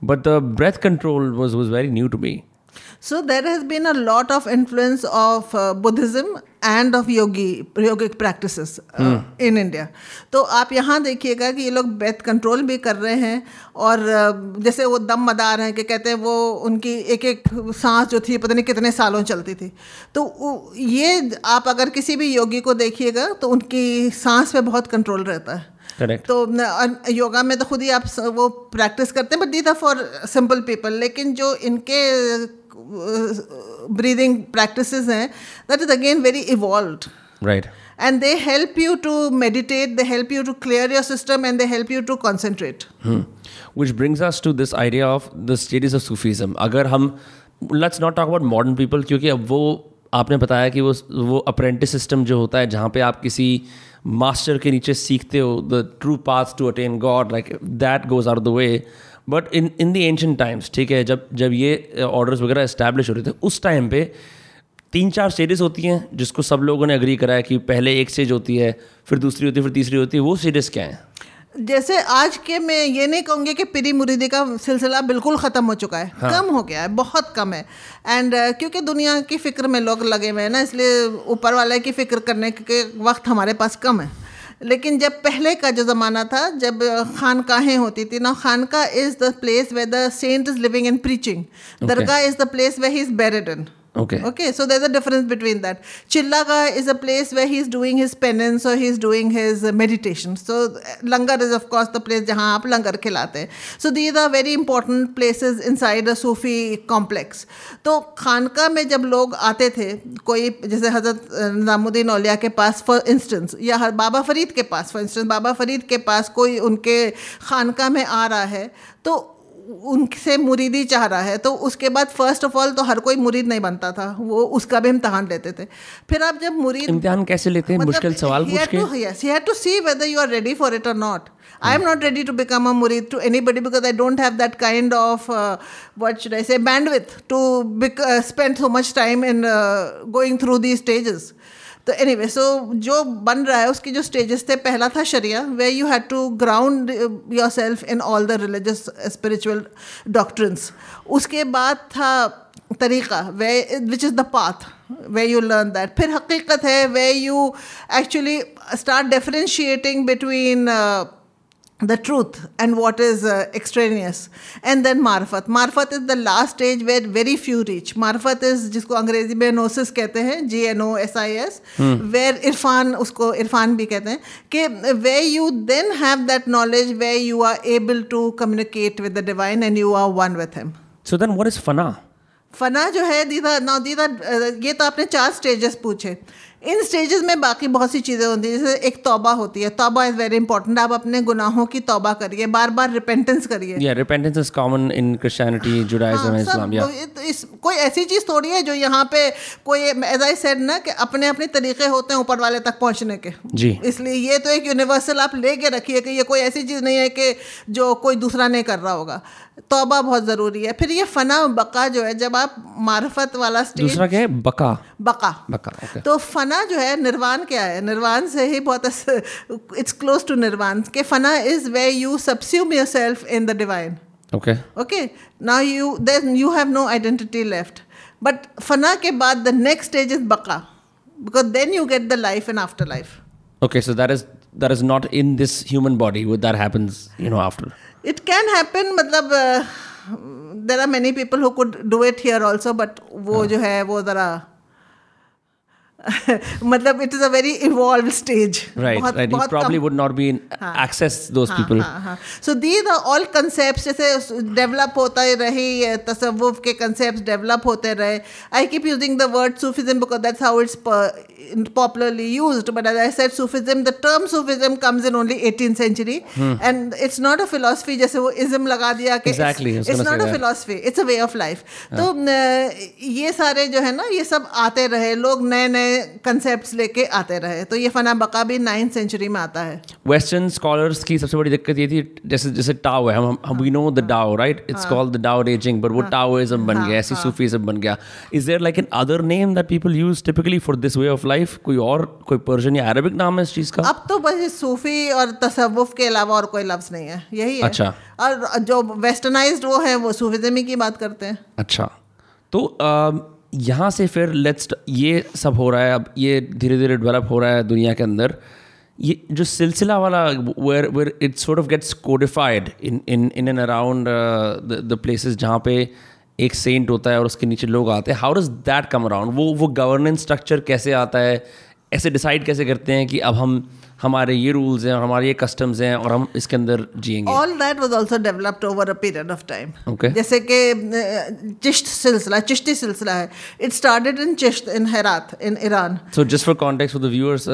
But the breath control was was very new to me so there has been a lot of influence of Buddhism Buddhism of yogi yogic yogic in India तो आप यहाँ देखिएगा कि ये लोग बेथ कंट्रोल भी कर रहे हैं और uh, जैसे वो दम मदार हैं कि कहते हैं वो उनकी एक एक सांस जो थी पता नहीं कितने सालों चलती थी। तो ये आप अगर किसी भी योगी को देखिएगा तो उनकी सांस पे बहुत कंट्रोल रहता है। Correct. तो योगा में तो खुद ही आप वो प्रैक्टिस करते हैं बट दी था फॉर सिंपल पीपल लेकिन जो इनके ब्रीदिंग प्रैक्टिसेस हैं that is again very evolve Right. And they help you to meditate they help you to clear your system and they help you to concentrate Hmm. Which brings us to this idea of the stages of Sufism. अगर हम let's not talk about modern people क्योंकि अब वो आपने बताया कि वो वो अप्रेंटिस सिस्टम जो होता है जहाँ पे आप किसी मास्टर के नीचे सीखते हो the true path to attain God like that goes are the way but in in the ancient times ठीक है जब जब ये ऑर्डर्स वगैरह इस्टेब्लिश हो रहे थे उस टाइम पे तीन चार स्टेजेस होती हैं जिसको सब लोगों ने अग्री करा है कि पहले एक स्टेज होती है फिर दूसरी होती है फिर तीसरी होती है वो स्टेजेस क्या हैं? जैसे आज के मैं ये नहीं कहूँगी कि पीरी मुरीदी का सिलसिला बिल्कुल ख़त्म हो चुका है। हाँ. कम हो गया है बहुत कम है। एंड uh, क्योंकि दुनिया की फ़िक्र में लोग लगे हुए हैं ना इसलिए ऊपर वाले की फ़िक्र करने के वक्त हमारे पास कम है। लेकिन जब पहले का जो ज़माना था जब खानकाहें होती थी ना khanqah is the place where the saint is living and preaching dargah is the place where he is buried in okay Okay, so there's a difference between that. Chillaga is a place where he's doing his penance or he's doing his uh, meditation. So uh, langar is of course the place जहाँ आप खिलाते हैं. So these are very important places inside a Sufi complex. तो खानका में जब लोग आते थे कोई जैसे हज़रत निज़ामुद्दीन औलिया के पास इंस्टेंस या हर- बाबा फरीद के पास फॉर इंस्टेंस बाबा फरीद के पास कोई उनके खानका में आ रहा है तो उनसे मुरीद ही चाह रहा है। तो उसके बाद फ़र्स्ट ऑफ़ ऑल तो हर कोई मुरीद नहीं बनता था। वो उसका भी इम्तहान लेते थे। फिर आप जब मुरीद इम्तहान कैसे लेते हैं? मुश्किल मतलब सवाल you are ready for it और not I am not ready to become a murid to anybody because I don't have that kind of what I say bandwidth to spend so much time in going through the stages तो anyway so जो बन रहा है, उसकी जो stages थे, पहला था sharia where you had to ground yourself in all the religious spiritual doctrines उसके बाद था तरीका where which is the path where you learn that फिर हकीकत है where you actually start differentiating between the truth and what is uh, extraneous. And then marfat marfat is the last stage where very few reach. Marfat is जिसको अंग्रेज़ी में gnosis कहते हैं G N O S I S where Irfan उसको इरफान भी कहते हैं कि where you then have that knowledge where you are able to communicate with the divine and you are one with him so then what is fana फना जो है दीदा ना दीदा ये तो आपने चार स्टेजेस पूछे इन स्टेजेस में बाकी बहुत सी चीज़ें होती हैं जैसे एक तौबा होती है। तौबा इज़ वेरी इंपॉर्टेंट आप अपने गुनाहों की तौबा करिए बार बार रिपेंटेंस करिए या repentance is common in Christianity Judaism Islam या इस कोई ऐसी चीज़ थोड़ी है जो यहाँ पे कोई एज आई सेड ना कि अपने अपने तरीके होते हैं ऊपर वाले तक पहुँचने के। जी। इसलिए ये तो एक यूनिवर्सल आप लेके रखिए कि ये कोई ऐसी चीज़ नहीं है कि जो कोई दूसरा नहीं कर रहा होगा। तौबा बहुत ज़रूरी है। फिर ये फना बका जो है जब आप मार्फत वाला स्टेज दूसरा क्या है? बका। बका। बका okay. तो फना जो है निर्वाण क्या है? निर्वाण से ही बहुत इट्स क्लोज टू निर्वाण। के fana is where you subsume yourself in the divine okay okay now you then you have no identity left but फना के बाद the next stage is baqa. Because then you get the life and after life Okay, so that is that is not in this human body. That happens, you know, after. It can happen मतलब there are many people who could do it here also but वो हाँ। जो है वो ज़रा मतलब it is a very evolve stage right right probably would not be access those people so these are all concepts जैसे develop होता रही तसव्वुफ के कांसेप्ट्स डेवलप होते रहे। I keep using the word Sufism because that's how it's popularly used but as i said sufism the term sufism comes in only 18th century hmm. and it's not a philosophy जैसे वो ism लगा दिया कि exactly, it's, it's not a philosophy it's a way of life. तो ये सारे जो है ना ये सब आते रहे लोग नए नए कंसेप्ट लेके आते रहे। तो ये फना बका भी नाइन्थ सेंचुरी में आता है। वेस्टर्न स्कॉलर्स की सबसे बड़ी दिक्कत ये थी जैसे जैसे टाओ है हम हम we know the Dao right it's called the Dao raising but वो टाओइज्म बन गया ऐसी सूफीज्म बन गया। Is there like another name that people use typically for this way of life कोई और कोई पर्शियन या अरबिक नाम है इस चीज़ का? अब तो बस सूफी और तसव्वुफ के अलावा और कोई लफ्ज नहीं है यही है। अच्छा। और जो वेस्टर्नाइज्ड वो है वो सूफीज्म की बात करते हैं। अच्छा। तो यहाँ से फिर लेट्स ये सब हो रहा है, अब ये धीरे धीरे डेवलप हो रहा है दुनिया के अंदर। ये जो सिलसिला वाला where where it sort of gets codified in in in and around the places जहाँ पे एक सेंट होता है और उसके नीचे लोग आते हैं। How does that come around वो वो गवर्नेंस स्ट्रक्चर कैसे आता है? ऐसे डिसाइड कैसे करते हैं कि अब हम हमारे ये रूल्स हैं और हमारे ये कस्टम्स हैं और हम इसके अंदर जिएँगे। All that was also developed over a period of time okay जैसे कि चिश्त सिलसिला चिश्ती सिलसिला है। It started in Chisht in Herat in Iran so just for context for the viewers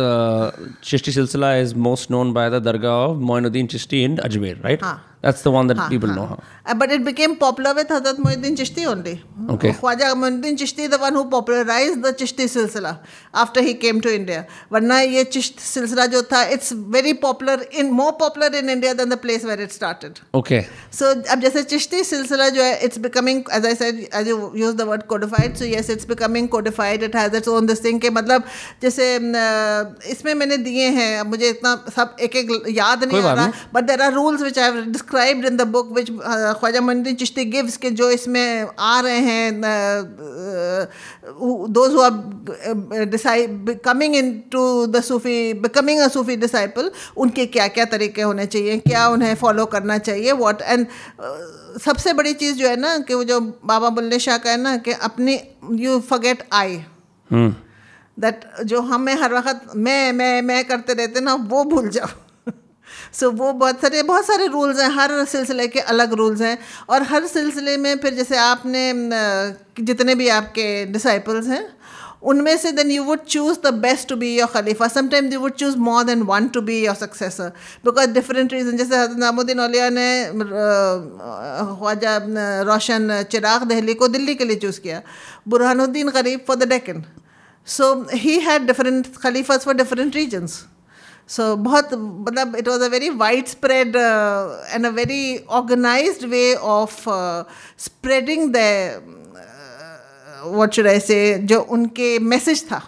Chishti silsila is most known by the dargah of Moinuddin Chishti in Ajmer right हाँ। That's the one that people know. Uh, but it became popular with Hazrat Muhyiddin Chishti only. Okay. Khwaja Muhyiddin Chishti, the one who popularized the Chishti silsila after he came to India. वरना ये चिश्त सिलसिला जो था it's very popular in more popular in India than the place where it started. Okay. So अब जैसे चिश्ती सिलसिला जो है it's becoming as I said as you use the word codified so yes it's becoming codified it has its own this thing के मतलब जैसे इसमें मैंने दिए हैं अब मुझे इतना सब एक एक याद नहीं आ रहा but there are rules which I have described in the book which uh, Khwaja मंदिर चिश्ती gives के जो इसमें आ रहे हैं those who are decide coming into the Sufi becoming a Sufi disciple उनके क्या क्या तरीके होने चाहिए क्या उन्हें फॉलो करना चाहिए वॉट एंड सबसे बड़ी चीज़ जो है ना कि वो जो बाबा बुल्ले शाह का है ना कि अपनी यू फगेट आई दैट जो हमें हर वक्त मैं मैं मैं करते रहते ना वो भूल जाओ सो वो बहुत सारे बहुत सारे रूल्स हैं, हर सिलसिले के अलग रूल्स हैं और हर सिलसिले में फिर जैसे आपने जितने भी आपके डिसाइपल्स हैं, उनमें से then you would choose the best to be your khalifa sometimes you would choose more than one to be your successor because different reason जैसे हज़रत नामुद्दीन औलिया ने ख्वाजा रोशन चिराग दहली को दिल्ली के लिए चूज़ किया। Burhanuddin Gharib for the Deccan so he had different khalifas for different regions so बहुत मतलब it was a very wide spread and a very organise way of spreading the watch ऐसे जो उनके मैसेज था.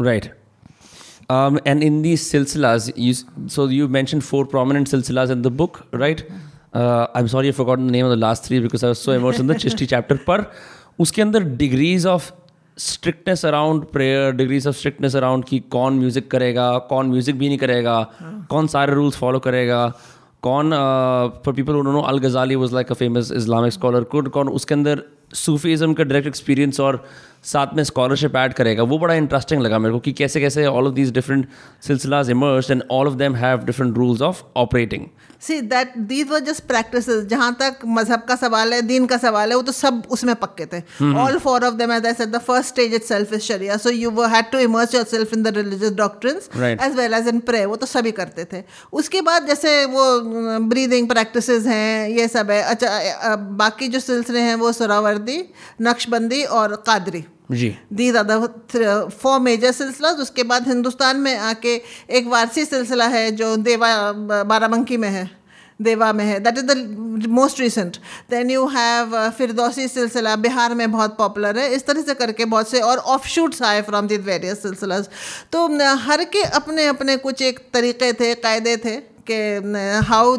Right and in the silsilas so you mention four prominent silsilas in the book right I am sorry forgot the name of the last three because I so immerse in chapter पर उसके अंदर degrees of strictness around prayer degrees of strictness around कि कौन music करेगा, कौन music भी नहीं करेगा, हाँ. कौन सारे रूल्स फॉलो करेगा, कौन for people know Al Ghazali was like a famous Islamic scholar could कौन उसके अंदर सूफीज़म का डायरेक्ट एक्सपीरियंस और साथ में स्कॉलरशिप ऐड करेगा। वो बड़ा इंटरेस्टिंग लगा मेरे को कि कैसे कैसे all of these different silsilas immerse and all of them have different rules of operating see that these were just practice जहाँ तक मज़हब का सवाल है दीन का सवाल है वो तो सब उसमें पक्के थे। All four of them as I said the first stage itself is sharia so you had to immerse yourself in the religious doctrines as well as in pray वो तो सभी करते थे। उसके बाद जैसे वो ब्रीदिंग प्रैक्टिस हैं ये सब है। अच्छा बाकी जो सिलसिले हैं वो सुरावर्दी नक्शबंदी और कादरी। जी। द फोर मेजर सिलसिला उसके बाद हिंदुस्तान में आके एक वारसी सिलसिला है जो देवा, बाराबंकी में है, देवा में है। That is the most recent then you have Firdausi silsila, Bihar में बहुत पॉपुलर है। इस तरह से करके बहुत से और ऑफ़ शूट्स आए फ्रॉम दिस वेरियस सिलसिलाज तो हर के अपने अपने कुछ एक तरीके थे, कायदे थे। कि how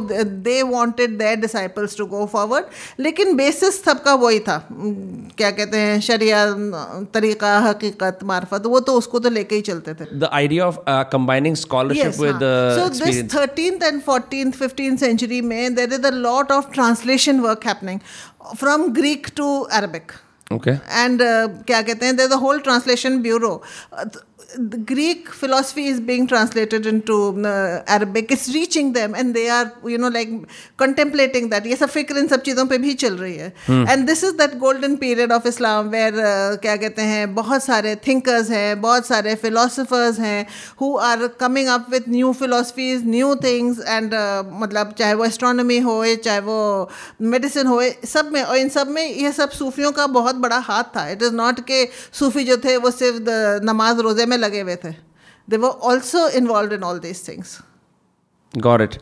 they wanted their disciples to go forward लेकिन बेसिस सबका वही था। क्या कहते हैं शरिया तरीका हकीकत मार्फत वो तो उसको तो लेके ही चलते थे। The idea of combining scholarship with so this 13th and 14th 15th century में there is a lot of translation work happening from Greek to Arabic okay. And uh, क्या कहते हैं there the whole translation bureau the Greek philosophy is being translated into uh, Arabic. It's reaching them, and they are, you know, like contemplating that. ये सब फ़िक्र इन सब चीज़ों पे भी चल रही है. And this is that golden period of Islam where uh, क्या कहते हैं बहुत सारे thinkers हैं, बहुत सारे philosophers हैं, who are coming up with new philosophies, new things, and uh, मतलब चाहे वो astronomy हो, चाहे वो medicine हो, सब में और इन सब में ये सब सूफियों का बहुत बड़ा हाथ था. It is not के सूफी जो थे वो सिर्फ़ नमाज़ रोज़े में लगे हुए थे। They were also involve in all these things got it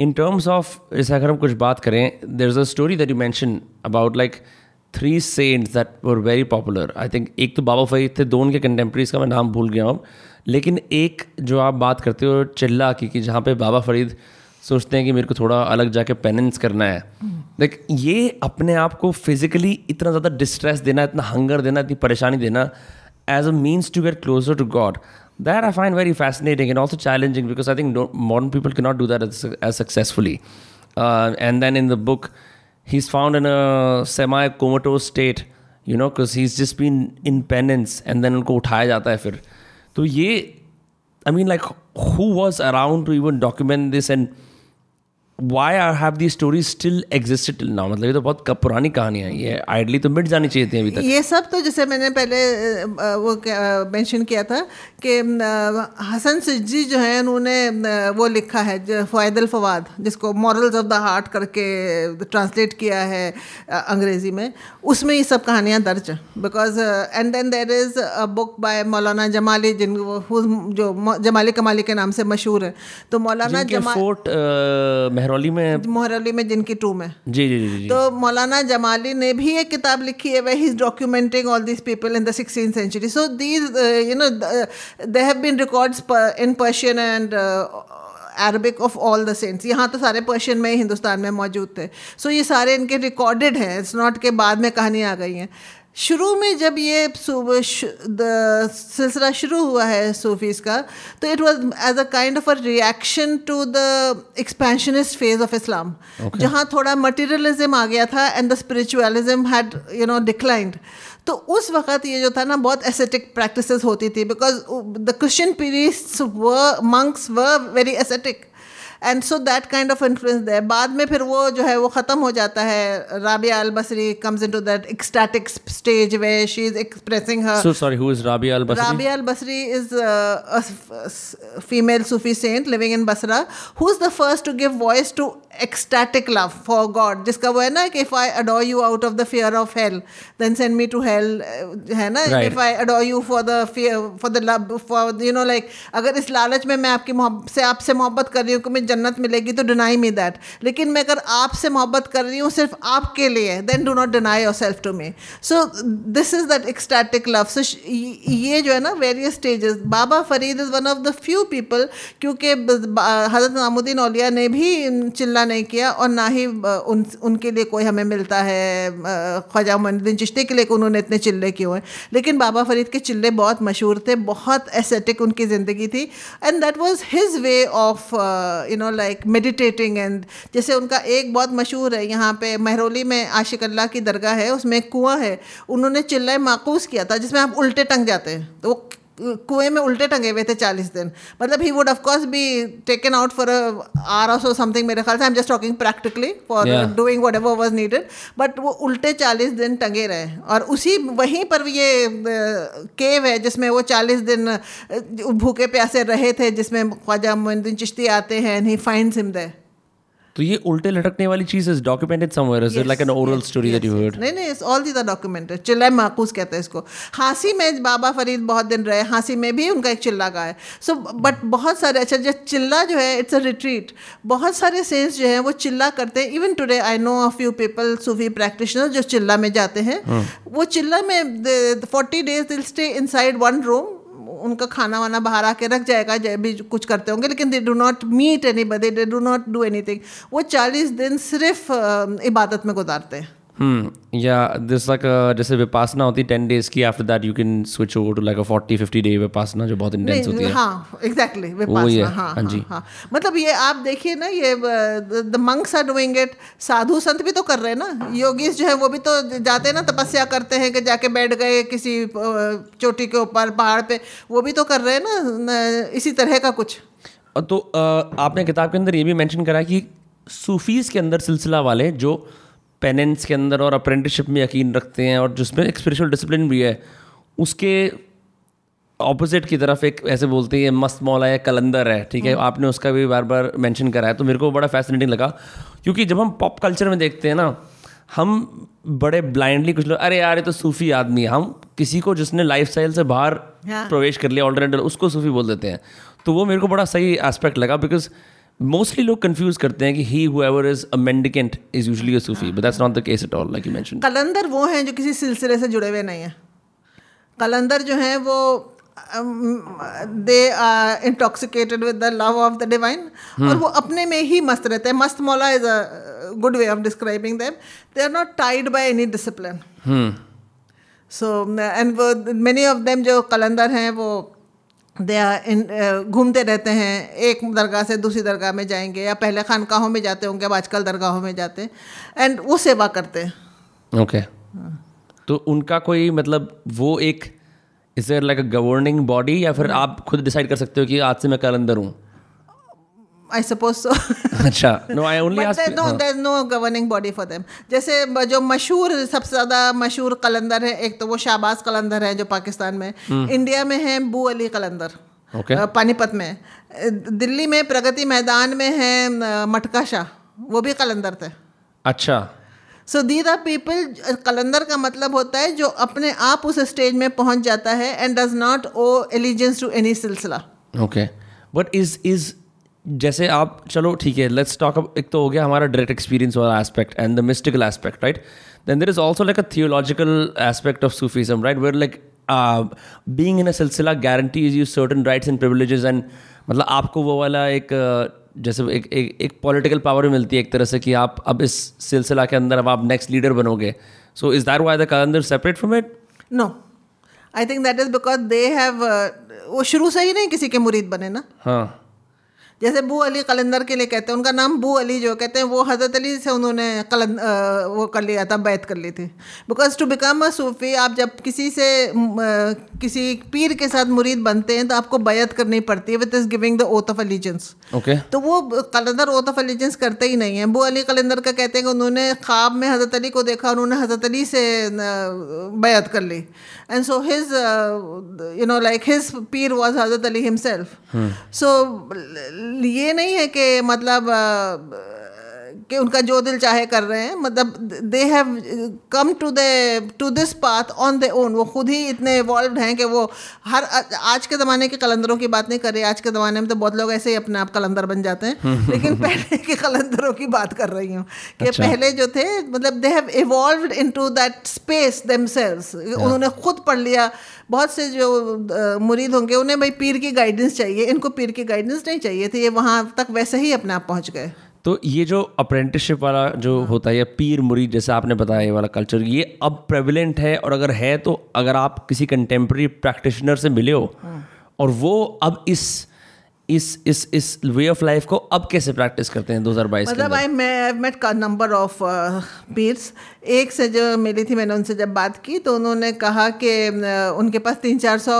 in terms of जैसे अगर हम कुछ बात करें there is a story that you mention about like three saints that were very popular I think एक तो बाबा फरीद थे, दो उनके कंटेम्प्रेरीज का मैं नाम भूल गया हूँ। लेकिन एक जो आप बात करते हो चिल्ला की कि जहाँ पे बाबा फरीद सोचते हैं कि मेरे को थोड़ा अलग जाके पेनेंस करना है। लाइक ये अपने आप को फिजिकली इतना ज़्यादा डिस्ट्रेस देना, इतना हंगर देना, इतनी परेशानी देना as a means to get closer to God. That I find very fascinating and also challenging because I think modern people cannot do that as, as successfully. Uh, and then in the book, he's found in a semi comatose state, you know, because he's just been in penance and then unko uthaya jata hai fir. So, ye, I mean, like, who was around to even document this and why are have the story still existed till now मतलब ये तो बहुत पुरानी कहानी है। ये ideally तो मिट जानी चाहिए थी अभी तक। ये सब तो जैसे मैंने पहले वो मेंशन किया था कि हसन सिज्जी जो है उन्होंने वो लिखा है फ़ायदल फवाद जिसको मॉरल्स ऑफ़ द हार्ट करके ट्रांसलेट किया है अंग्रेज़ी में। उसमें ये सब कहानियाँ दर्ज हैं। Because and then there is a book by Maulana Jamali जिन जो जमाली कमाली के नाम से मशहूर है। तो मौलाना जमा महरौली में महरौली में जिनकी टूम है जी जी जी तो मौलाना जमाली ने भी एक किताब लिखी है वे ही documenting all these people in the sixteen century so these you know they have been records in Persian and Arabic of all the saints यहाँ तो सारे पर्शियन में हिंदुस्तान में मौजूद थे। सो so ये सारे इनके रिकॉर्डेड हैं इट्स नॉट के बाद में कहानी आ गई हैं। शुरू में जब ये सिलसिला शुरू हुआ है सूफीज़ का तो it was as a kind of a reaction to the expansionist phase of Islam जहाँ थोड़ा मटेरियलिज्म आ गया था and the spiritualism had you know declined तो उस वक्त ये जो था ना बहुत एसेटिक प्रैक्टिसेस होती थी because the Christian periods the monks were very ascetic and so that kind of influence there बाद में फिर वो जो है वो ख़त्म हो जाता है। Rabia al Basri comes into that ecstatic stage where she is expressing her so sorry who is Rabia al Basri Rabia al Basri is a female Sufi saint living in Basra who is the first to give voice to ecstatic love for God जिसका वो है ना कि if I adore you out of the fear of hell then send me to hell है ना? If I adore you for the fear for the love for you know like अगर इस लालच में मैं आपकी से आपसे मोहब्बत कर रही हूँ कि मुझे जन्नत मिलेगी तो डिनाई मी दैट लेकिन मैं अगर आपसे मोहब्बत कर रही हूँ सिर्फ़ आपके लिए then do not deny your self to me so this is that ecstatic love so ये जो है ना various stages Baba Farid is one of the few people क्योंकि हज़रत नामुद्दीन औलिया ने भी चिल्ला नहीं किया और ना ही उन, उनके लिए कोई हमें मिलता है ख्वाजा मोनुद्दीन चिश्ती के लिए उन्होंने इतने चिल्ले किए हुए लेकिन बाबा फरीद के चिल्ले बहुत मशहूर थे, बहुत एसेटिक उनकी ज़िंदगी थी। And that was his way of you know like meditating and जैसे उनका एक बहुत मशहूर है, यहाँ पे महरौली में आशिक अल्लाह की दरगाह है, उसमें कुआँ है। उन्होंने चिल्ला माकूस किया था, जिसमें आप उल्टे टंग जाते हैं। तो वो कुएँ में उल्टे टंगे हुए थे चालीस दिन। मतलब he would of course be taken out for hour of something मेरे ख्याल से। I am just talking practically for doing whatever was needed but वो उल्टे चालीस दिन टंगे रहे। और उसी वहीं पर ये केव है जिसमें वो चालीस दिन भूखे प्यासे रहे थे जिसमें ख्वाजा मोइनुद्दीन चिश्ती आते हैं and he find him there तो ये उल्टे लटकने वाली चीज़ is documented somewhere is like an oral story that you heard नहीं नहीं it's all these are documented चिल्ला माकूस कहते हैं इसको। हांसी में बाबा फरीद बहुत दिन रहे हांसी में भी उनका एक चिल्ला का है सो बट बहुत सारे अच्छा जो चिल्ला जो है इट्स अ रिट्रीट बहुत सारे सेंस जो है वो चिल्ला करते हैं। Even today I know a few people Sufi practitioner जो चिल्ला में जाते हैं हाँ। वो चिल्ला में forty days they'll stay inside one room उनका खाना वाना बाहर आके रख जाएगा, जब भी कुछ करते होंगे, लेकिन they do not meet anybody they do not do any वो चालीस दिन सिर्फ़ इबादत में गुजारते हैं। या दिस लाइक जैसे विपासना होती है टेन डेज़ की after that you can switch over to like a forty fifty day Vipassana जो बहुत इंटेंस होती है। हाँ एग्जैक्टली विपासना हाँ हाँ जी। हाँ मतलब ये आप देखिए ना ये the monks are doing it साधु संत भी तो कर रहे हैं ना योगीस जो है वो भी तो जाते हैं ना तपस्या करते हैं कि जाके बैठ गए किसी चोटी के ऊपर पहाड़ पे वो भी तो कर रहे हैं ना इसी तरह का कुछ। तो आपने किताब के अंदर ये भी मेंशन करा कि सूफीज़ के अंदर सिलसिला वाले जो पेनेंस के अंदर और अप्रेंटिसशिप में यकीन रखते हैं और जिसमें एक स्पिरिचुअल डिसिप्लिन भी है उसके ऑपोजिट की तरफ़ एक ऐसे बोलते हैं मस्त मौला है कलंदर है ठीक है हम्म। आपने उसका भी बार बार मेंशन करा है तो मेरे को बड़ा फैसिनेटिंग लगा क्योंकि जब हम पॉप कल्चर में देखते हैं ना हम बड़े ब्लाइंडली कुछ लोग अरे यार ये तो सूफी आदमी है हम किसी को जिसने लाइफ से बाहर हाँ। प्रवेश कर लिया ऑल्टरनेटिव उसको सूफी बोल देते हैं तो वो मेरे को बड़ा सही एस्पेक्ट लगा बिकॉज़ मोस्टली लोग कंफ्यूज करते हैं कि he whoever is a mendicant is usually a Sufi but that's not the case at all like you mention Qalandar वो हैं जो किसी सिलसिले से जुड़े हुए नहीं हैं। कलंदर जो हैं वो they are intoxicated with the love of the divine और वो अपने में ही मस्त रहते हैं। Mast maula is a good way of describing them they are not tied by any discipline so and वो मेनी ऑफ़ देम जो कलंदर हैं वो घूमते रहते हैं, एक दरगाह से दूसरी दरगाह में जाएँगे या पहले खानकाहों में जाते होंगे, अब आजकल दरगाहों में जाते हैं एंड वो सेवा करते हैं ओके. तो उनका कोई मतलब वो एक is like a governing body या फिर आप खुद डिसाइड कर सकते हो कि आज से मैं कल अंदर हूँ आई सपोज़ सो अच्छा no I only know there no governing body for them जैसे जो मशहूर सबसे ज़्यादा मशहूर कलंदर है एक तो वो शाहबाज कलंदर है जो पाकिस्तान में। India hmm. में है बू अली कलंदर। Okay. पानीपत में। दिल्ली में प्रगति मैदान में है मटका शाह। वो भी कलंदर थे। अच्छा। सो दी द पीपल कलंदर का मतलब होता है जो अपने आप उस स्टेज में पहुँच जाता है and does not owe allegiance to any silsila okay but is is जैसे आप चलो ठीक है लेट्स टॉक एक तो हो गया हमारा डायरेक्ट एक्सपीरियंस वाला aspect and the mystical aspect right then there is also like a theological aspect of Sufism right where like being in a silsila guarantees you certain rights and privileges and मतलब आपको वो वाला एक uh, जैसे एक एक, एक political power भी मिलती है एक तरह से कि आप अब इस सिलसिला के अंदर अब आप नेक्स्ट लीडर बनोगे। So is that why the Qalandar separate from it no I think that is because they have वो शुरू से ही नहीं किसी के मुरीद बने ना। हाँ। जैसे बू अली कलंदर के लिए कहते हैं उनका नाम बू अली जो कहते हैं वो हज़रत अली से उन्होंने कलंद वो कर लिया था बैत कर ली थी। Because to become a Sufi आप जब किसी से किसी पीर के साथ मुरीद बनते हैं तो आपको बैत करनी पड़ती है with is giving the oath of allegiance okay तो वो कलंदर ओथ ऑफ़ एलिजेंस करते ही नहीं है। बू अली कलंदर का कहते हैं कि उन्होंने ख्वाब में हज़रत अली को देखा उन्होंने हज़रत अली से बैत कर ली। And so his you know like his pir was Hazrat Ali himself सो ये नहीं है कि मतलब कि उनका जो दिल चाहे कर रहे हैं मतलब they have come to the to this path on the own वो खुद ही इतने इवॉल्व हैं कि वो हर आज के ज़माने के कलंदरों की बात नहीं कर रही आज के ज़माने में तो बहुत लोग ऐसे ही अपने आप कलंदर बन जाते हैं लेकिन पहले के कलंदरों की बात कर रही हूँ कि अच्छा। पहले जो थे मतलब they have evolve into that space themselves उन्होंने खुद पढ़ लिया। बहुत से जो मुरीद होंगे उन्हें भाई पीर की गाइडेंस चाहिए। इनको पीर की गाइडेंस नहीं चाहिए थी ये वहाँ तक वैसे ही अपने आप पहुँच गए। तो ये जो अप्रेंटिसशिप वाला जो हाँ। होता है या पीर मुरीद जैसे आपने बताया ये वाला कल्चर ये अब प्रेवलेंट है और अगर है तो अगर आप किसी कंटेम्प्रेरी प्रैक्टिशनर से मिले हो हाँ। और वो अब इस इस इस इस वे ऑफ़ लाइफ को अब कैसे प्रैक्टिस करते हैं 2022 मतलब आई मैं मेट नंबर ऑफ़ पीर्स एक से जो मिली थी मैंने उनसे जब बात की तो उन्होंने कहा कि uh, उनके पास तीन चार सौ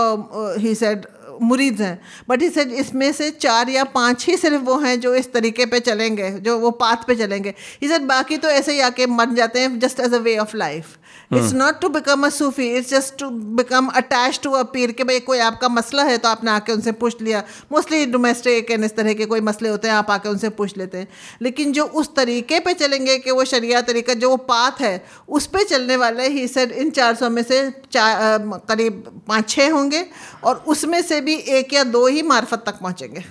ही सेड मुरीद हैं। बट सेड इसमें से चार या पाँच ही सिर्फ़ वो हैं जो इस तरीके पे चलेंगे जो वो पाथ पे चलेंगे. सेड बाकी तो ऐसे ही आके मर जाते हैं just as a way of life it's not to become a Sufi it's just to become attach to a pir के भाई कोई आपका मसला है तो आपने आके उनसे पूछ लिया. मोस्टली डोमेस्टिक एंड इस तरह के कोई मसले होते हैं आप आके उनसे पूछ लेते हैं। लेकिन जो उस तरीके पे चलेंगे कि वो शरिया तरीका जो वो पाथ है उस पर चलने वाले ही सर इन चार सौ में से चार करीब पाँच छः होंगे और उसमें से भी एक या दो ही मार्फत तक पहुँचेंगे।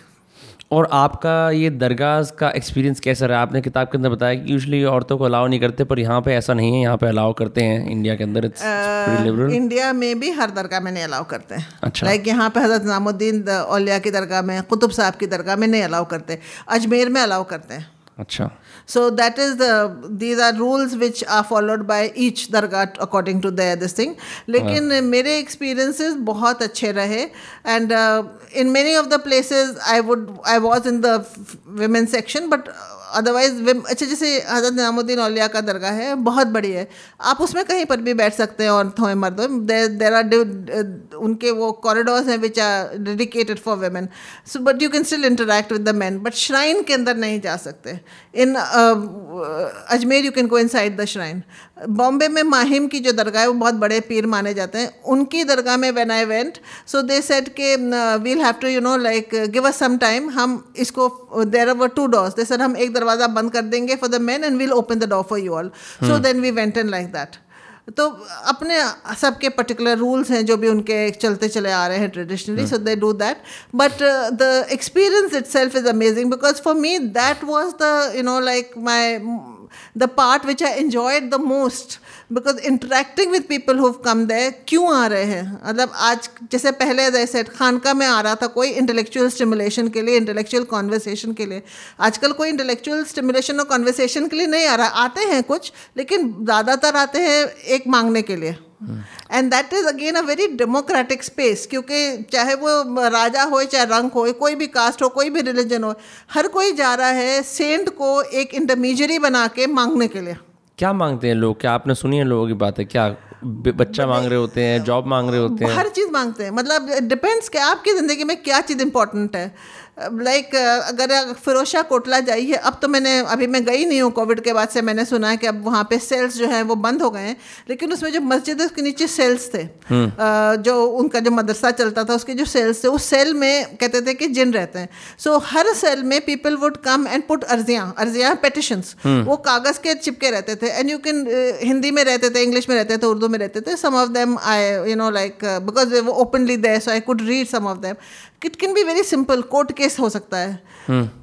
और आपका ये दरगाह का एक्सपीरियंस कैसा रहा? आपने किताब के अंदर बताया कि यूजली औरतों को अलाउ नहीं करते पर यहाँ पे ऐसा नहीं है यहाँ पे अलाउ करते हैं। इंडिया के अंदर uh, इंडिया में भी हर दरगाह में नहीं अलाउ करते। हैं अच्छा। लाइक यहाँ पे हज़रत नामुद्दीन औलिया की दरगाह में कुतुब साहब की दरगाह में नहीं अलाउ करते। अजमेर में अलाउ करते हैं। अच्छा। so that is the these are rules which are followed by each dargah according to their this thing लेकिन हाँ. मेरे experiences बहुत अच्छे रहे and uh, in many of the places I would I was in the women section but uh, otherwise अच्छा जैसे हज़रत निजामुद्दीन अलिया का दरगाह है, बहुत बड़ी है। आप उसमें कहीं पर भी बैठ सकते हैं और थोड़े मर्द देर आर उनके वो कॉरिडोर्स हैं which are dedicated for women so but you can still interact with the men but shrine के अंदर नहीं जा सकते। In Ajmer you can go inside the shrine Bombay में माहिम की जो दरगाह है, वो बहुत बड़े पीर माने जाते हैं। उनकी दरगाह में when I went so they said के we'll have to you know like give us some time हम इसको there are two doors they sir हम एक दरवाज़ा बंद कर देंगे for the men and will open the door for you all so then we went in like that तो अपने सबके पर्टिकुलर रूल्स हैं जो भी उनके चलते चले आ रहे हैं traditionally so they do that but the experience itself is amazing because for me that was the you know like my the part which I enjoyed the most because interacting with people who come they क्यों आ रहे हैं? मतलब आज, जैसे पहले जैसे खानका में आ रहा था कोई इंटेलेक्चुअल स्टिमुलेशन के लिए इंटेलेक्चुअल कॉन्वर्सेशन के लिए। आजकल कोई इंटेलेक्चुअल स्टिमुलेशन और कॉन्वर्सेशन के लिए नहीं आ रहा। आते हैं कुछ, लेकिन ज़्यादातर आते हैं एक मांगने के लिए। And that is again a very democratic space क्योंकि चाहे वो राजा हो चाहे रंग हो कोई भी कास्ट हो कोई भी रिलीजन हो हर कोई जा रहा है सेंट को एक इंटरमीजरी बना के मांगने के लिए। क्या मांगते हैं लोग? क्या आपने सुनी है लोगों की बातें? क्या बच्चा मांग रहे होते हैं जॉब मांग रहे होते हैं? हर चीज़ मांगते हैं। मतलब डिपेंड्स कि आपकी ज़िंदगी में क्या चीज़ इंपॉर्टेंट है। लाइक अगर फिरोशा कोटला जाइए अब तो मैंने अभी मैं गई नहीं हूँ कोविड के बाद से मैंने सुना है कि अब वहाँ पे सेल्स जो हैं वो बंद हो गए हैं लेकिन उसमें जो मस्जिद है उसके नीचे सेल्स थे। हम्म। जो उनका जो मदरसा चलता था उसके जो सेल्स थे उस सेल में कहते थे कि जिन रहते हैं। सो so, हर सेल में people would come and put अर्जियाँ अर्जियाँ पेटिशंस वो कागज़ के चिपके रहते थे। एंड यू कैन हिंदी में रहते थे इंग्लिश में रहते थे उर्दू में रहते थे। Some of them I you know like because वो openly they so I could read some of them it can be very simple court case हो सकता है।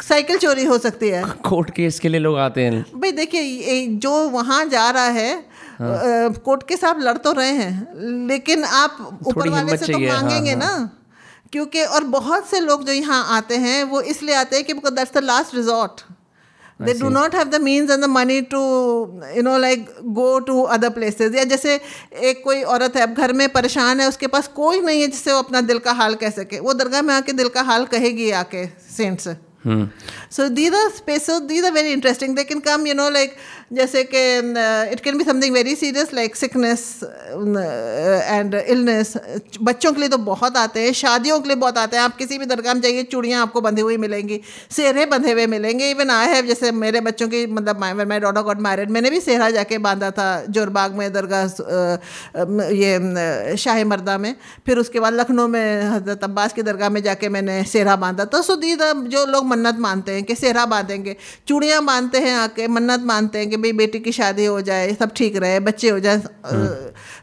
साइकिल चोरी हो सकती है। कोर्ट केस के लिए लोग आते हैं। भाई देखिए जो वहाँ जा रहा है हाँ। कोर्ट केस आप लड़ तो रहे हैं लेकिन आप ऊपर वाले से तो मांगेंगे हाँ, हाँ. ना। क्योंकि और बहुत से लोग जो यहाँ आते हैं वो इसलिए आते हैं कि that's the last resort they do not have the means and the money to you know like go to other places या जैसे एक कोई औरत है अब घर में परेशान है उसके पास कोई नहीं है जिससे वो अपना दिल का हाल कह सके। वो दरगाह में आके दिल का हाल कहेगी आके सेंट से So these are spaces, these are very interesting. They can come, you know, like जैसे कि it can be something very serious like sickness and illness बच्चों के लिए तो बहुत आते हैं शादियों के लिए बहुत आते हैं। आप किसी भी दरगाह में जाइए चूड़ियाँ आपको बंधी हुई मिलेंगी सेहरे बंधे हुए मिलेंगे। इवन आई हैव जैसे मेरे बच्चों की मतलब माई डॉटर गॉट मैरिड मैंने भी सेहरा जाके बांधा था जोरबाग में दरगाह ये शाह मर्दा में। फिर उसके बाद लखनऊ में हज़रत अब्बास की दरगाह में जाके मैंने सेहरा बांधा तो सो दी जो लोग मन्नत मानते हैं कि सेहरा बांधेंगे। चूड़ियाँ बांधते हैं आके मन्नत मानते हैं कि भाई बेटी की शादी हो जाए सब ठीक रहे बच्चे हो जाए।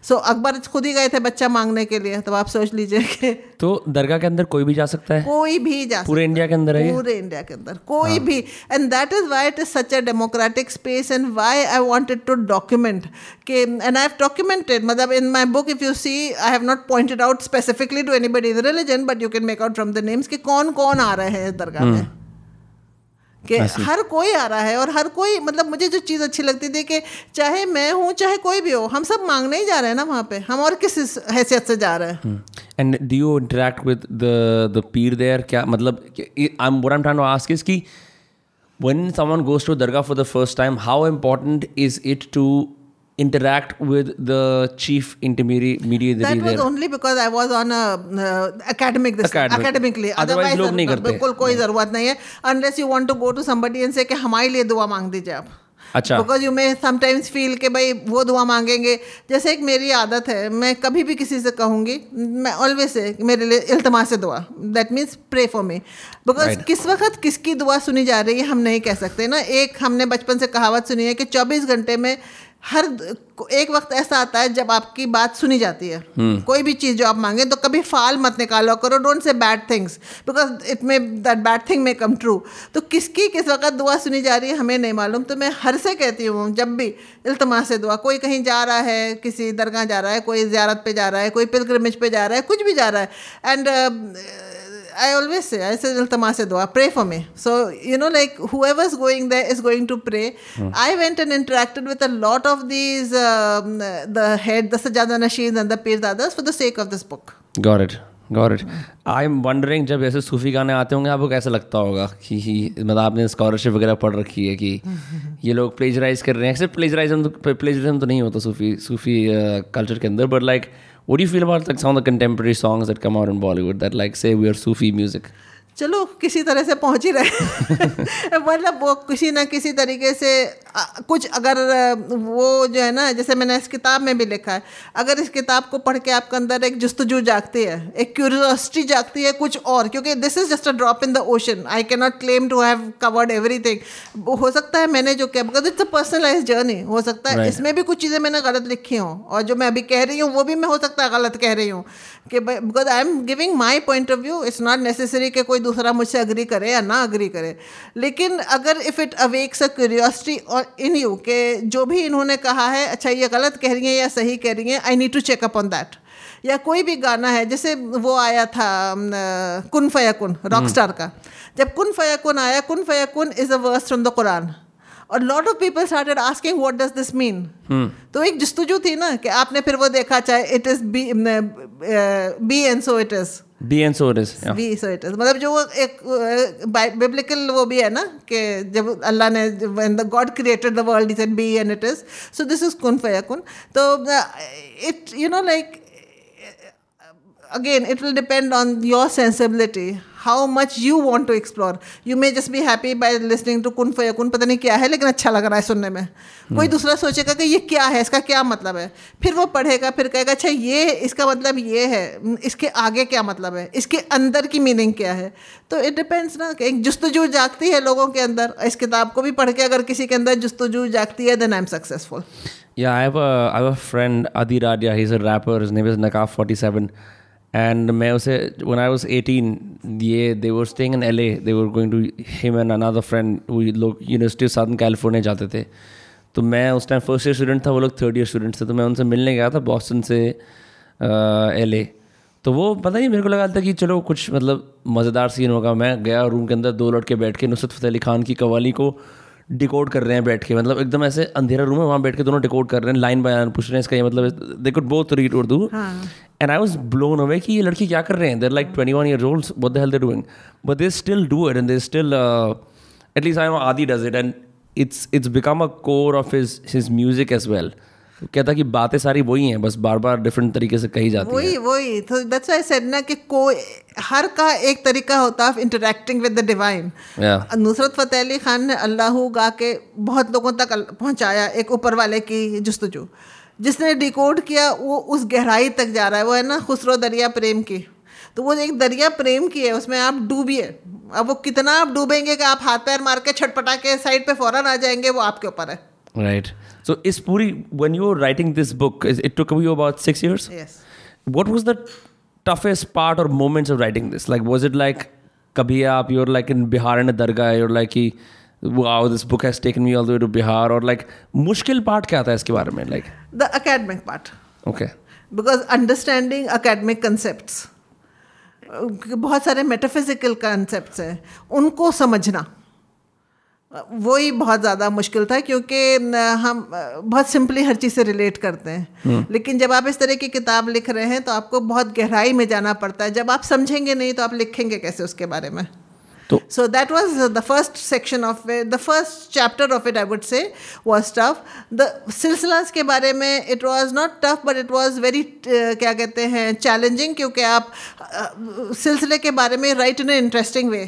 सो अकबर खुद ही गए थे बच्चा मांगने के लिए तो आप सोच लीजिए कि तो दरगाह के अंदर कोई भी जा सकता है? कोई भी जा पूरे इंडिया के अंदर है पूरे इंडिया के अंदर कोई भी। And that is why it is such a democratic space and why I wanted to document के एंड आई हैव डॉक्यूमेंटेड मतलब in my book if you see I have not pointed out specifically to anybody is religion but you can make out from the names कि कौन कौन आ रहे हैं इस दरगाह में। कि हर कोई आ रहा है और हर कोई मतलब मुझे जो चीज़ अच्छी लगती थी कि चाहे मैं हूँ चाहे कोई भी हो हम सब मांगने ही जा रहे हैं ना वहाँ पे। हम और किस हैसियत से जा रहे हैं? And do you interact with the the pir there क्या मतलब I am what I am trying to ask is कि when someone goes to dargah for the first time how important is it to interact with the chief intermediary mediator That was there only because I was on a uh, academic this Academic. academically. Otherwise लोग नहीं करते। बिल्कुल कोई ज़रूरत नहीं है। Unless you want to go to somebody and say कि हमारे लिए दुआ मांग दीजिए आप। अच्छा। Because you may sometimes feel कि भाई वो दुआ मांगेंगे। जैसे एक मेरी आदत है मैं कभी भी किसी से कहूँगी मैं ऑलवेज से मेरे लिए इल्तमा से दुआ। That means pray for me because किस वक्त किसकी दुआ सुनी जा रही है हम नहीं कह सकते ना। एक हमने बचपन से कहावत सुनी है कि 24 घंटे में हर एक वक्त ऐसा आता है जब आपकी बात सुनी जाती है। कोई भी चीज़ जो आप मांगे तो कभी फाल मत निकालो करो don't say bad things because it may that bad thing may come true तो किसकी किस वक्त दुआ सुनी जा रही है हमें नहीं मालूम। तो मैं हर से कहती हूँ जब भी इल्तमा से दुआ कोई कहीं जा रहा है किसी दरगाह जा रहा है कोई ज़्यारत पे जा रहा है कोई पिलग्रमेज पे जा रहा है कुछ भी जा रहा है। And I always say, I say iltama se dua, pray for me. So, you know, like whoever's going there is going to pray. I went and interacted with a lot of these, um, the head, the Sajada Nasheeds and the Pir Dadas for the sake of this book. Got it got it I am wondering जब ऐसे सूफी गाने आते होंगे आपको कैसा लगता होगा कि ही मतलब आपने स्कॉलरशिप वगैरह पढ़ रखी है कि ये लोग प्लेजराइज कर रहे हैं सिर्फ प्लेजराइजम तो प्लेजरिज्म तो नहीं होता सूफी सूफी कल्चर के अंदर but like what do you feel about like some of the contemporary songs that come out in Bollywood that like say we are Sufi music? चलो किसी तरह से पहुँच ही रहे। मतलब वो किसी ना किसी तरीके से आ, कुछ अगर वो जो है ना जैसे मैंने इस किताब में भी लिखा है अगर इस किताब को पढ़ के आपके अंदर एक जस्तजू जागती है एक क्यूरियोसिटी जागती है कुछ और क्योंकि this is just a drop in the ocean I can not claim to have covered everything हो सकता है मैंने जो किया because it's a personalize journey हो सकता है Right. इसमें भी कुछ चीज़ें मैंने गलत लिखी हों और जो मैं अभी कह रही हूँ वो भी मैं हो सकता है गलत कह रही हूँ। कि because I am giving my point of view it's not necessary कि कोई दूसरा मुझसे अग्री करे या ना अग्री करे। लेकिन अगर if it awakes a curiosity और इन यू कि जो भी इन्होंने कहा है अच्छा ये गलत कह रही हैं या सही कह रही हैं I need to check up on that या कोई भी गाना है जैसे वो आया था अम, अ, कुन फयाकुन रॉक स्टार का। जब कुन फयाकुन आया कुन फयाकुन is a verse from the Quran और lot of people started asking what does this mean तो एक जस्तुजू थी ना कि आपने फिर वो देखा चाहे it is B B and so it is B and so it is. Yeah. B so it is मतलब जो वो एक बिब्लिकल वो भी है ना कि जब अल्लाह ने when the God created the world he said be and it is. So this is kun fayakun. तो it you know like again it will depend on your sensibility how much you want to explore you may just be happy by listening to kun fayakun पता नहीं क्या है लेकिन अच्छा लग रहा है सुनने में कोई दूसरा सोचेगा कि ये क्या है इसका क्या मतलब है फिर वो पढ़ेगा फिर कहेगा अच्छा ये इसका मतलब ये है इसके आगे क्या मतलब है इसके अंदर की मीनिंग क्या है तो इट डिपेंड्स ना कि एक जस्तजू जागती है लोगों के अंदर इस किताब को भी पढ़ के अगर किसी के अंदर जस्तजू जागती है then I am successful Yeah, I have a I have a friend Adi Radia. He's a rapper. His name is Nakaf Forty Seven. And मैं उसे वन आई was 18, ये they were staying in LA. They were going to him and another friend who लोग university of Southern California जाते थे. तो मैं उस time first year student था वो लोग थर्ड ईयर स्टूडेंट थे तो मैं उनसे मिलने गया था बॉस्टन से एल ए तो वो पता नहीं मेरे को लगा था कि चलो कुछ मतलब मज़ेदार सीन होगा मैं गया रूम के अंदर दो लड़के बैठ के नुसरत फतेह अली खान की कवाली को डिकोड कर रहे हैं बैठ के। मतलब एकदम ऐसे अंधेरा रूम है वहाँ बैठ के दोनों डिकोड कर रहे हैं लाइन बाय लाइन पूछ रहे हैं इसका ये मतलब they could both read Urdu and I was blown away कि ये लड़की क्या कर रहे हैं। They're like twenty one year old but they're doing but they still do it and they still at least I am Adi does it and it's it's become a core of his his music as well कहता कि बातें सारी वही हैं बस बार बार different तरीके से कही जाती वही वही। तो दैट्स व्हाई सेड ना कि कोई हर का एक तरीका होता है interacting with the divine Nusrat Fateh Ali Khan ने अल्लाह गा के बहुत लोगों तक पहुँचाया एक ऊपर वाले की जस्तजू। जिसने डिकोड किया वो उस गहराई तक जा रहा है वो है ना खुसरो दरिया प्रेम की। तो वो एक दरिया प्रेम की है उसमें आप डूबिए। अब वो कितना आप डूबेंगे कि आप हाथ पैर मार के छटपटा के साइड पे फ़ौरन आ जाएँगे वो आपके ऊपर है। Right Right. So is Puri when you were writing this book, is- it took you about six years? Yes What was the toughest part or moments of writing this? Like was it like kabhi aap you're like in Bihar in a dargah, you're like wow, this book has taken me all the way to Bihar or like मुश्किल part क्या था इसके बारे में like the academic part okay because understanding academic concepts बहुत सारे metaphysical concepts हैं उनको समझना वही बहुत ज़्यादा मुश्किल था क्योंकि हम बहुत सिंपली हर चीज़ से रिलेट करते हैं। हम्म। लेकिन जब आप इस तरह की किताब लिख रहे हैं तो आपको बहुत गहराई में जाना पड़ता है। जब आप समझेंगे नहीं तो आप लिखेंगे कैसे उसके बारे में? So that was the first section of the first chapter of it I would say was tough the सिलसिला के बारे में it was not tough but it was very क्या कहते हैं चैलेंजिंग क्योंकि आप सिलसिले के बारे में write in a interesting way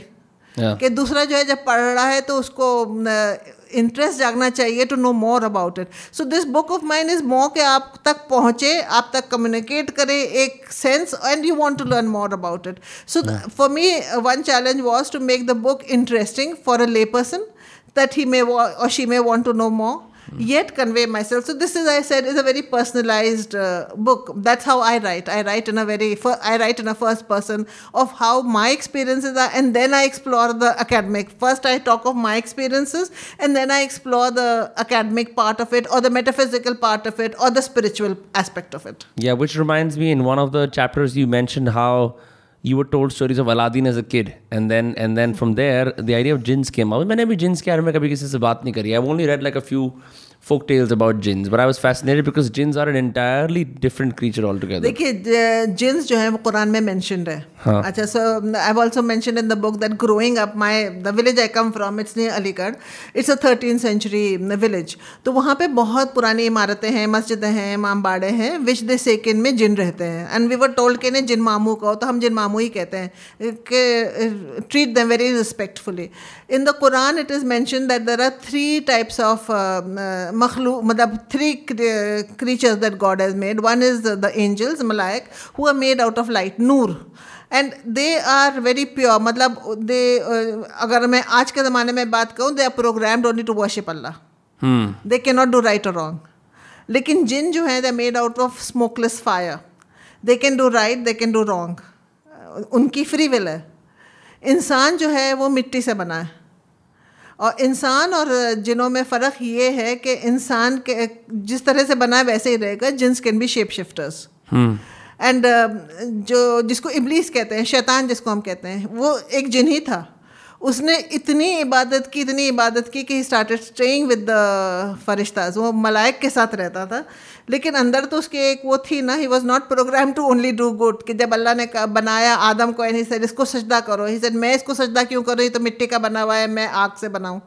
कि दूसरा जो है जब पढ़ रहा है तो उसको इंटरेस्ट जागना चाहिए to know more about it so this book of mind is more के आप तक पहुँचे आप तक कम्युनिकेट करें एक sense and you want to learn more about it so for me one challenge was to make the book interesting for a lay person that he may wa- or she may want to know more. yet convey myself so this is i said is a very personalized uh, book that's how i write i write in a very fir- i write in a first person of how my experiences are and then i explore the academic first i talk of my experiences and then i explore the academic part of it or the metaphysical part of it or the spiritual aspect of it Yeah, which reminds me, in one of the chapters, you mentioned how you were told stories of Aladdin as a kid, and then and then from there, the idea of jinns came out. मैंने भी jinns के बारे में कभी किसी से बात नहीं करी. I've only read like a few folk tales about jinns, but I was fascinated because jinns are an entirely different creature altogether. देखिए जिन्स जो है वो कुरान में मेंशनड है हाँ. अच्छा so I have also mentioned in the book that growing up my the village I come from it's near Aligarh it's a thirteen century village तो वहाँ पे बहुत पुरानी इमारतें हैं मस्जिदें हैं इमाम बाड़े हैं विच दे सेकिन में जिन रहते हैं एंड वी वर टोल्ड के इन्हें जिन मामू कहो तो हम जिन मामू ही कहते हैं कि treat them very respectfully in the Quran it is mention that there are three types of मखलू मतलब three creatures that God has made. One is the, the angels, Malaik, who are made out of light, Noor. And they are very pure. मतलब uh, अगर मैं आज के ज़माने में बात कहूँ they are programmed only to worship Allah. Hmm. They cannot do right or wrong. लेकिन जिन जो है are made out of smokeless fire. They can do right, they can do wrong. उनकी फ्री विल है इंसान जो है वो मिट्टी से बना है और इंसान और जिनों में फ़र्क ये है कि इंसान के जिस तरह से बना है वैसे ही रहेगा jinns can be shape shifters. And जो जिसको इबलीस कहते हैं शैतान जिसको हम कहते हैं वो एक जिन ही था. उसने इतनी इबादत की इतनी इबादत की कि स्टार्टेड स्टेइंग विद द फरिश्ताज. वो मलाइक के साथ रहता था. लेकिन अंदर तो उसकी एक वो थी ना he was not program to only do good कि जब अल्लाह ने बनाया आदम को ही सेड इसको सजदा करो। ही सेड मैं इसको सजदा क्यों करूँ? ये तो मिट्टी का बना हुआ है मैं आग से बनाऊँ।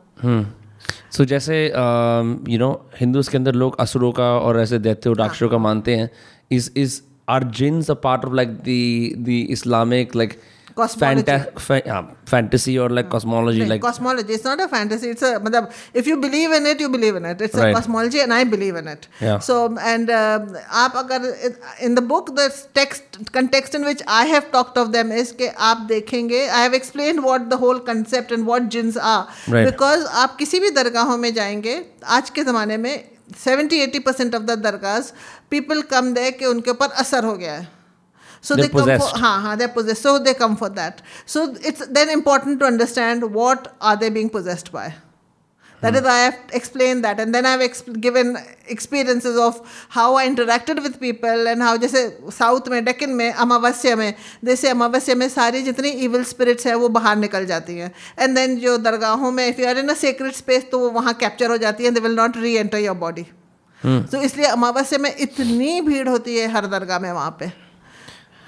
सो So जैसे यू नो हिंदूज के अंदर लोग असुरों का और ऐसे दैत्यों राक्षसों का मानते हैं। Is is are jinns a part of like the the Islamic like आप देखेंगे whole concept and what jinns are because आप किसी भी दरगाहों में जाएँगे आज के जमाने में 70 80% of the dargah people come they के उनके ऊपर असर हो गया है। So They're they come for possessed. हाँ हाँ they're possessed so they come for that so it's then important to understand what are they being possessed by That hmm. is I have explained that and then I've exp- given experiences of how I interacted with people and how जैसे south में डेक्कन में अमावस्या में जैसे अमावस्या में सारी जितनी evil spirits है वो बाहर निकल जाती हैं एंड देन जो दरगाहों में if you are in a secret space तो वो वहाँ कैप्चर हो जाती है they will not reenter your body तो इसलिए अमावस्या में इतनी भीड़ होती है हर दरगाह में वहाँ पे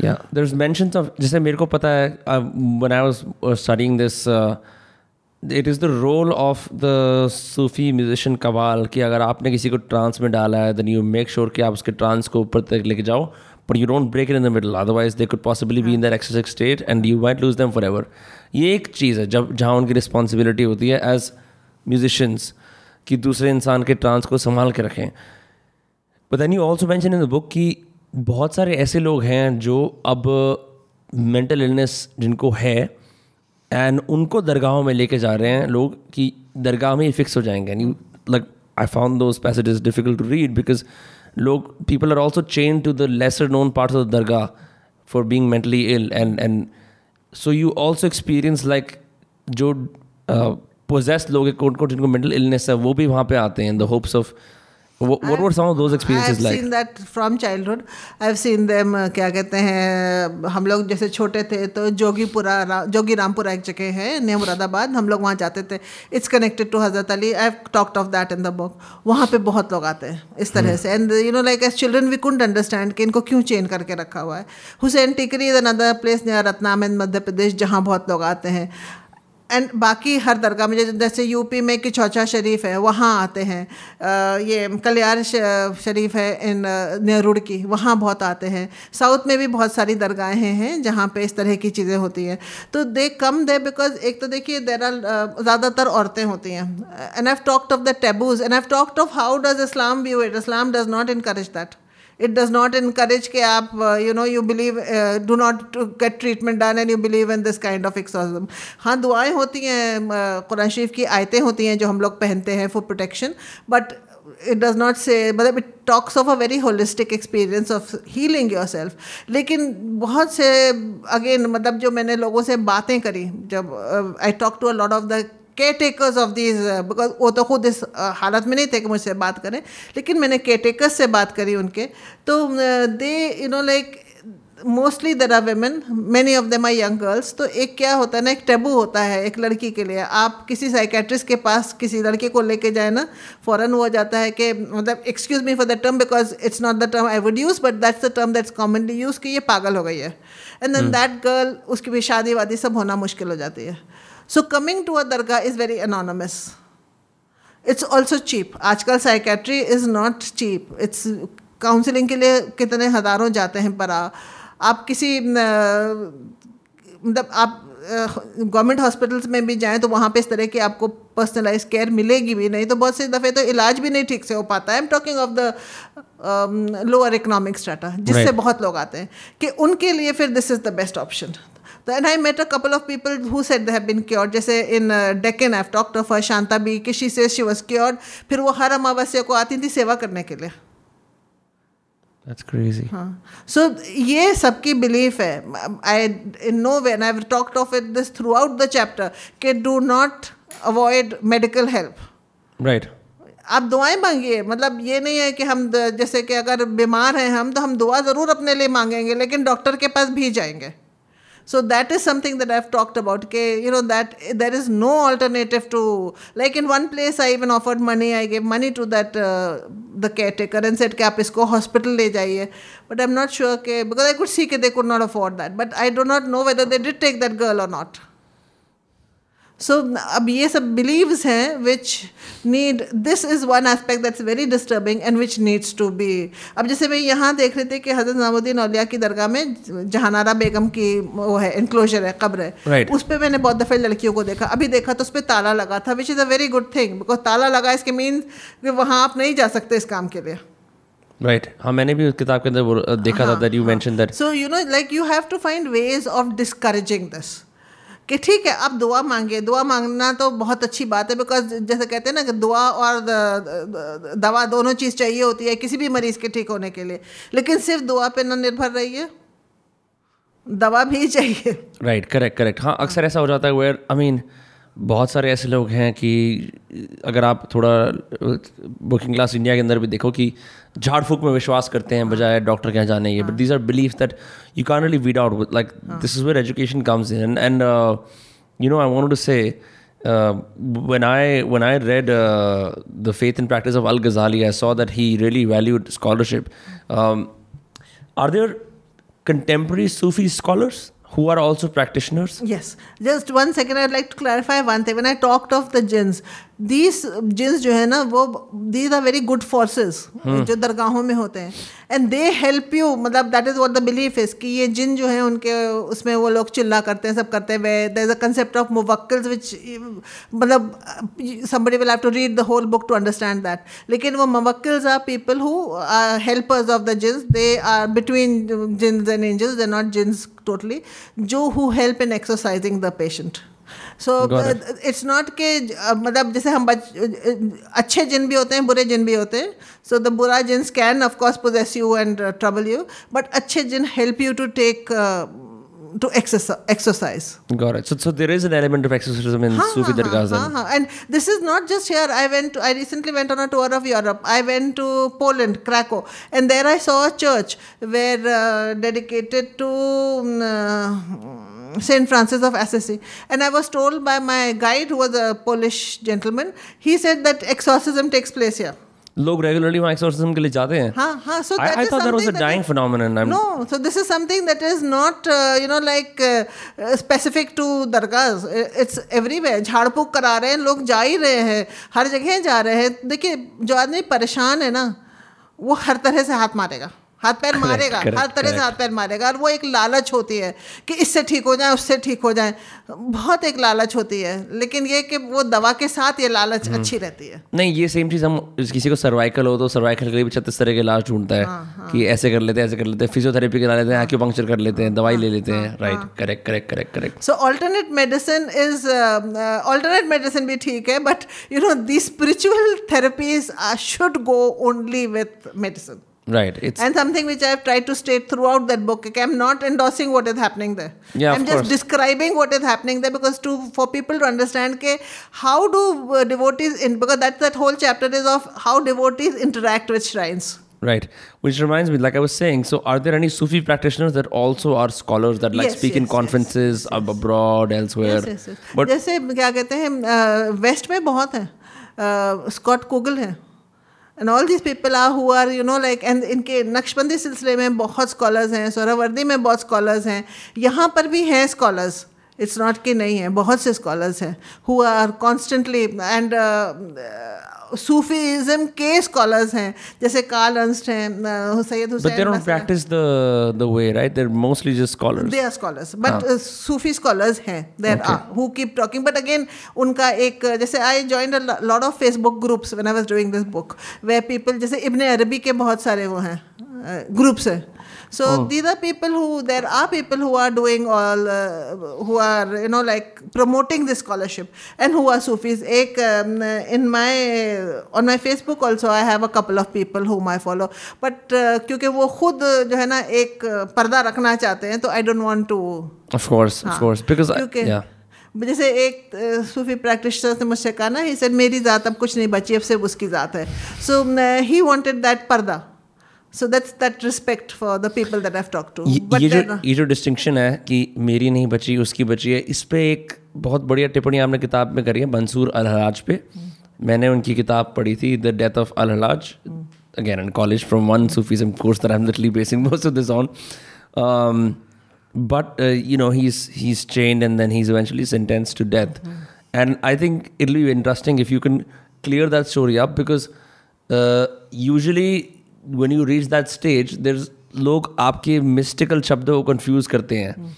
दस इज़ मैं जैसे मेरे को पता है when I was studying this it is the role of the Sufi musician qawwal कि अगर आपने किसी को ट्रांस में डाला है देन यू मेक श्योर कि आप उसके ट्रांस को ऊपर तक लेके जाओ but you don't break in the middle otherwise they could possibly be in their exorcise state and you white lose them forever ये एक चीज़ है, जब, जहाँ उनकी रिस्पॉन्सिबिलिटी होती है एज म्यूजिशंस कि दूसरे इंसान के ट्रांस को संभाल के रखें। But then you also mention in the book कि बहुत सारे ऐसे लोग हैं जो अब मेंटल इलनेस जिनको है एंड उनको दरगाहों में लेके जा रहे हैं लोग कि दरगाह में ही फिक्स हो जाएँगे। And like I found those passages difficult to read because लोग people are also chain to the lesser known parts of the dargah for being mentally ill and and so you also experience like जो possess लोग हैं कौन कौन जिनको mental illness है, वो भी वहाँ पे आते हैं the hopes of what, what were some of those experiences I've like? seen that from childhood. I've seen them uh, क्या कहते हैं हम लोग जैसे छोटे थे तो जोगीपुरा रा, जोगी रामपुरा एक जगह है नया मुरादाबाद हम लोग वहाँ जाते थे। It's connected to Hazrat Ali I talked of that in the book वहाँ पे बहुत लोग आते हैं इस तरह से। And you know like as children we could understand कि इनको क्यों चेंज करके रखा हुआ है। Husain Tekri is another place near Ratlam in Madhya Pradesh जहाँ बहुत लोग आते हैं। एंड बाकी हर दरगाह में, जैसे यूपी में कि चौचा शरीफ है, वहाँ आते हैं। ये कल्याण शरीफ है इन नेहरू की, वहाँ बहुत आते हैं। साउथ में भी बहुत सारी दरगाहें हैं, जहाँ पे इस तरह की चीज़ें होती हैं। तो दे कम दे बिकॉज़ एक तो देखिए देर आर ज़्यादातर औरतें होती हैं। And I talked of the taboos and I talked of how does Islam view it Islam does not encourage that it does not encourage के आप you know you believe do not get treatment done and you believe in this kind of exorcism हाँ दुआएँ होती हैं uh, Quran शरीफ की आयतें होती हैं जो हम लोग पहनते हैं for protection but it does not say मतलब it talks of a very holistic experience of healing yourself लेकिन बहुत से अगेन मतलब जो मैंने लोगों से बातें करी, जब I talk to a lot of the caretakers of these because वो तो खुद इस uh, हालत में नहीं थे कि मुझसे बात करें लेकिन मैंने केयर टेकर्स से बात करी उनके। तो they you know like mostly there are women many of them are young girls तो एक क्या होता है ना एक टेबू होता है एक लड़की के लिए। आप किसी साइकेट्रिस्ट के पास किसी लड़के को लेके जाए ना फ़ौरन हो जाता है कि मतलब excuse me for the term because it's not the term I would use but that's the term that's commonly use कि ये पागल हो गई है। एंड देन दैट गर्ल उसकी भी शादी वादी सब होना मुश्किल हो जाती है। So coming to a dargah is very anonymous it's also cheap आजकल psychiatry is not cheap it's counselling के लिए कितने हज़ारों जाते हैं पर आप किसी मतलब आप गवर्नमेंट हॉस्पिटल्स में भी जाएँ तो वहाँ पे इस तरह की आपको पर्सनलाइज केयर मिलेगी भी नहीं तो बहुत से दफ़े तो इलाज भी नहीं ठीक से हो पाता है। I am talking of the lower economic strata जिससे right. बहुत लोग आते हैं कि उनके लिए फिर this is the best option and I met a couple of people who said they have been cure जैसे in Deccan F doctor for Shanta B कि she said she was cured फिर वो हर अमावस्या को आती थी सेवा करने के लिए। That's crazy. Huh. So, ये सबकी बिलीफ है। I in no way I talked of it this throughout the chapter के do not avoid medical help right आप दुआएँ मांगिए। मतलब ये नहीं है कि हम जैसे कि अगर बीमार हैं हम तो हम दुआ ज़रूर अपने लिए मांगेंगे लेकिन डॉक्टर के पास भी जाएँगे। So that is something that I've talked about. Okay, you know that there is no alternative to like in one place I even offered money. I gave money to that uh, the caretaker and said, "Cap, isko hospital le jaiye." But I'm not sure okay, because I could see that they could not afford that. But I do not know whether they did take that girl or not. So, अब ये सब beliefs हैं which need this is one aspect that's very disturbing and which needs to be अब जैसे मैं यहाँ देख रही थी कि हज़रत नजामुद्दीन औलिया की दरगाह में जहानारा बेगम की वो है इनक्लोजर है कब्र है। Right. उस पर मैंने बहुत दफ़े लड़कियों को देखा। अभी देखा तो उस पर ताला लगा था which is a very good thing because ताला लगा इसके मीन वहाँ आप नहीं जा सकते इस काम के लिए। Right right. हाँ मैंने भी उस किताब के अंदर देखा था that you mention that so you know like you have to find ways of discouraging this कि ठीक है, आप दुआ मांगे दुआ मांगना तो बहुत अच्छी बात है बिकॉज़ जैसे कहते हैं ना कि दुआ और दवा दोनों चीज़ चाहिए होती है किसी भी मरीज़ के ठीक होने के लिए। लेकिन सिर्फ़ दुआ पे ना निर्भर रहिए। दवा भी चाहिए। राइट करेक्ट करेक्ट हाँ अक्सर ऐसा हो जाता है वेयर आई मीन बहुत सारे ऐसे लोग हैं कि अगर आप थोड़ा वर्किंग क्लास इंडिया के अंदर भी देखो कि झाड़ फूक में विश्वास करते हैं बजाय डॉक्टर के यहाँ जाने के but these are believe that you can really weed out like this is where education comes in and you know I want to say when I when I read uh, the Faith and Practice of Al Ghazali, I saw that he really valued scholarship. Um, are there contemporary Sufi scholars who are also practitioners? Yes. Just one second, I'd like to clarify one thing. When I talked of the jinns, these jinns जो है ना वो these are very good forces hmm. जो दरगाहों में होते हैं। And they help you मतलब that is what the belief is कि ये जिन जो है उनके उसमें वो लोग चिल्ला करते हैं सब करते हैं। There is a concept of मुवक्कल्स which मतलब somebody will have to read the whole book to understand that लेकिन वो मुवक्कल्स are people who are helpers of the jinns they are between jinns and angels they not jinns totally जो who help in exercising the patient so it's not के uh, मतलब जैसे हम बच, अच्छे जिन भी होते हैं बुरे जिन भी होते हैं सो द बुरा jinns can of course possess you and trouble you but अच्छे जिन help you to take to exercise. Got it. So, so there is an element of exorcism in Sufi dargahs. And this is not just here. I went. To, I recently went on a tour of Europe. I went to Poland, Krakow, and there I saw a church where uh, dedicated to. Mm, uh, St. Francis of Assisi. And I was told by my guide, who was a Polish gentleman, he said that exorcism takes place here. लोग regularly वहाँ exorcism के लिए जाते हैं। हाँ हाँ so that is something that was a dying phenomenon no so this is something that is not you know like specific to dargah it's everywhere झाड़पुक करा रहे हैं लोग जा ही रहे हैं हर जगह जा रहे हैं। देखिए जो आदमी परेशान है ना वो हर तरह से हाथ मारेगा। हाथ पैर मारेगा correct, हर तरह से हाथ पैर मारेगा और वो एक लालच होती है कि इससे ठीक हो जाए उससे ठीक हो जाए। बहुत एक लालच होती है लेकिन ये कि वो दवा के साथ ये लालच हम्म। अच्छी रहती है। नहीं ये सेम चीज़ हम किसी को सर्वाइकल हो तो सर्वाइकल के लिए भी छत्तीस तरह के इलाज ढूंढता है हाँ, कि ऐसे कर लेते हैं ऐसे कर लेते हैं फिजियोथेरेपी करा लेते हैं एक्यूपंक्चर कर लेते हैं दवाई ले लेते हैं right correct correct correct correct so is uh, uh, alternate medicine भी ठीक है but you know these spiritual therapies uh, should go only with medicine. Right it's And something which I've tried to state throughout that book. Okay, I'm not endorsing what is happening there. Yeah, I'm of just course. describing what is happening there because to for people to understand ke how do uh, devotees in because that's that whole chapter is of how devotees interact with shrines. Right. Which reminds me, like I was saying, so are there any Sufi practitioners that also are scholars that like Yes, speak in yes, yes, conferences ab- abroad, elsewhere? Yes, yes, yes. But जैसे क्या कहते हैं waste में बहुत हैं Scott कोगल हैं and all this people are who are you know like and इनके नक्शबंदी सिलसिले में बहुत स्कॉलर्स हैं, सौरावर्दी में बहुत स्कॉलर्स हैं। यहाँ पर भी हैं स्कॉलर्स इट्स नॉट कि नहीं है, बहुत से स्कॉलर्स हैं। Who are constantly and Sufism के स्कॉलर्स हैं जैसे कार्ल अर्नस्ट हैं Syed Hussain but they don't practice the the way right they are mostly just scholars they are scholars but Sufi scholars हैं there are who keep talking but again उनका एक जैसे I joined a lot of Facebook groups when I was doing this book where people जैसे Ibn Arabi के बहुत सारे वो हैं ग्रुप्स uh, हैं। So oh. these are people who there are people who are doing all uh, who are you know like promoting this scholarship and who are sufis एक um, in my on my facebook also i have a couple of people whom i follow but uh, क्योंकि वो खुद जो है ना एक uh, पर्दा रखना चाहते हैं तो I don't want to Of course, of course. Because क्योंकि yeah. जैसे एक uh, सूफी प्रैक्टिशनर ने मुझसे कहा ना ही सर मेरी ज़ात अब कुछ नहीं बची अब सिर्फ़ उसकी ज़ात है सो he wanted that purdah so that's that respect for the people that I talk to ये ये जो ये जो डिस्टिंक्शन है कि मेरी नहीं बची उसकी बची है इस पे एक बहुत बढ़िया टिप्पणी आपने किताब में करी है मंसूर अल हलाज पे मैंने उनकी किताब पढ़ी थी the death of al Hallaj again in college from one Sufism course that I am literally basing most of this on but uh, you know he's he's chained and then he's eventually sentenced to death and i think it'll be interesting if you can clear that story up because uh, usually when you reach that stage there's लोग आपके mystical शब्दों को confuse करते हैं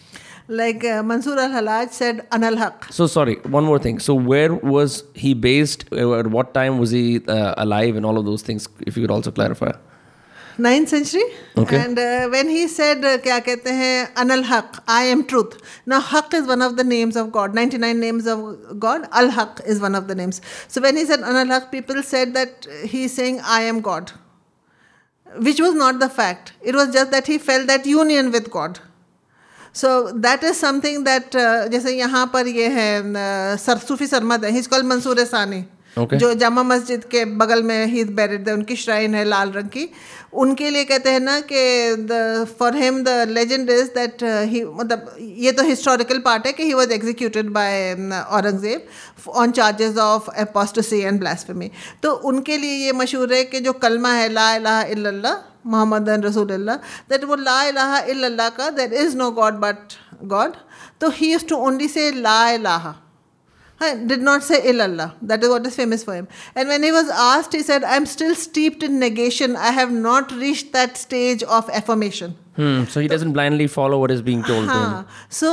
like Mansur al Hallaj said अनल हक so sorry one more thing so where was he based Uh, at what time was he uh, alive and all of those things if you could also clarify ninth century. And when he said क्या कहते हैं अनल हक I am truth ना हक is one of the names of God 99 names of God Al Haqq is one of the names so when he said अनल हक people said that he is saying I am God which was not the fact. It was just that he felt that union with God. So that is something that uh, जैसे यहाँ पर ये है uh, sir सूफी सरमद है ही call Mansoor सानी Okay. जो जामा मस्जिद के बगल में ही बैरिड है, उनकी श्राइन है लाल रंग की। उनके लिए कहते हैं ना कि the for him the legend is that he मतलब ये तो हिस्टोरिकल पार्ट है कि he was executed by Aurangzeb on charges of apostasy and blasphemy तो उनके लिए ये मशहूर है कि जो कलमा है, ला इल्लल्लाह, मोहम्मद रसूलुल्लाह दैट वो ला इलाहा इल्लल्लाह का there is no God but God तो he use to only say ला इलाहा। Huh, did not say illallah. That is what is famous for him. And when he was asked, he said, I'm still steeped in negation. I have not reached that stage of affirmation. hmm. so he doesn't blindly follow what is being told to him हाँ सो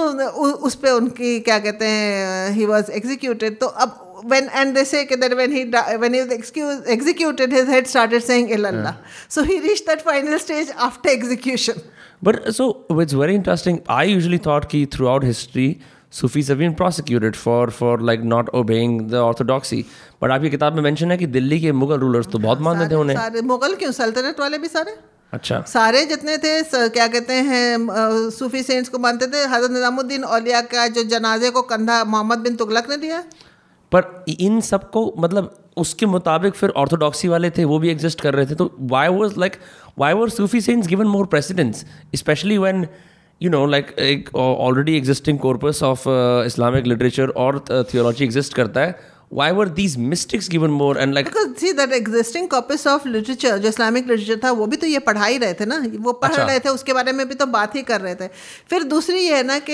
उस पे उनकी क्या कहते हैं ही was executed तो अब when and they say that when he di- when he was excuse, executed his head started saying illallah so he reached that final stage after execution But uh, so it's very interesting. I usually thought कि throughout history, Sufis have been prosecuted for for like not obeying the orthodoxy. But आपकी किताब में mention है कि दिल्ली के Mughal rulers तो बहुत मानते थे उन्हें। सारे मुगल क्यों? सल्तनत वाले भी सारे? अच्छा। सारे जितने थे स- क्या कहते हैं सूफी सेंट्स को मानते थे। हज़रत निजामुद्दीन औलिया का जो जनाजे को कंधा मोहम्मद बिन तुगलक ने दिया। पर इन सबको मतलब उसके मुताबिक फिर ऑर्थोडॉक्सी वाले थे वो भी एग्जिस्ट कर रहे थे। तो why was like why were Sufi saints given more precedence specially when you know like एक already existing corpus of Islamic literature और थियोलॉजी एग्जिस्ट करता है why were these mystics given more and like because see that existing corpus of literature जो Islamic literature था वो भी तो ये पढ़ा ही रहे थे ना? वो पढ़ अच्छा। रहे थे उसके बारे में भी तो बात ही कर रहे थे। फिर दूसरी ये है ना कि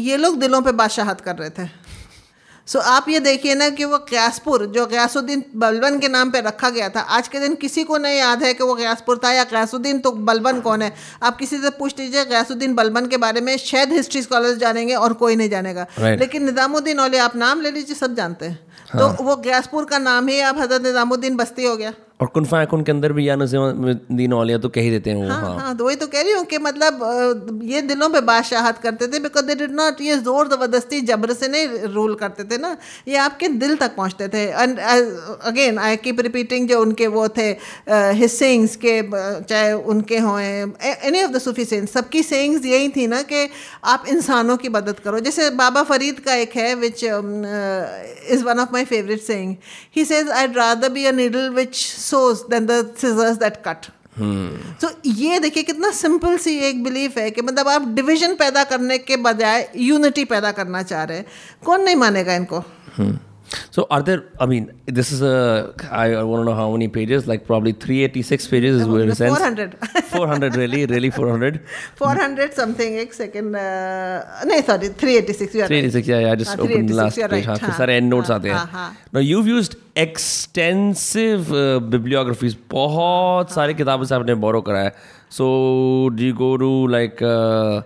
ये लोग दिलों पे बादशाहत कर रहे थे। सो आप ये देखिए ना कि वो क्यासपुर जो गयासुद्दीन बलबन के नाम पे रखा गया था आज के दिन किसी को नहीं याद है कि वो गयासपुर था या गयासुद्दीन तो बलबन कौन है? आप किसी से पूछ लीजिए गयासुद्दीन बलबन के बारे में शायद हिस्ट्री स्कॉलर्स जानेंगे और कोई नहीं जानेगा। Right. लेकिन निज़ामुद्दीन औलिया आप नाम ले लीजिए सब जानते हैं। तो वो गयासपुर का नाम ही आप हज़रत निज़ामुद्दीन बस्ती हो गया। और कुनफा कुन के अंदर भी या नजीम औलिया तो कह ही देते हैं वो हाँ हाँ। हाँ तो वही तो कह रही हूँ कि मतलब ये दिलों पे बादशाहत करते थे बिकॉज़ दे डिड नॉट ये ज़ोर ज़बरदस्ती जबर से नहीं रूल करते थे ना ये आपके दिल तक पहुँचते थे। And again I keep repeating जो उनके वो थे हिस्सिंग्स के चाहे उनके हों any of the Sufi saints सबकी सेंग्स यही थी ना कि आप इंसानों की मदद करो। जैसे बाबा फरीद का एक है which is one of my favorite saying. He says, I'd rather be a needle which sews than the scissors that cut. तो ये देखिए कितना सिंपल सी एक बिलीफ है कि मतलब आप डिवीज़न पैदा करने के बजाय यूनिटी पैदा करना चाह रहे हैं कौन नहीं मानेगा इनको So are there? I mean, this is a. I, I want to know how many pages. Like probably three eighty six pages is where it ends. 400 Four hundred really, really four hundred. 400 something एक second नहीं sorry 386 you are Three right. eighty six. Yeah, yeah. I just हाँ, opened the 386, last you're page. right. हाँ, फिर हाँ, सारे end notes हाँ, आते हैं. हाँ, हाँ. Now you've used extensive uh, bibliographies. बहुत सारी किताबों से आपने borrow करा है. So do you go to like? Uh,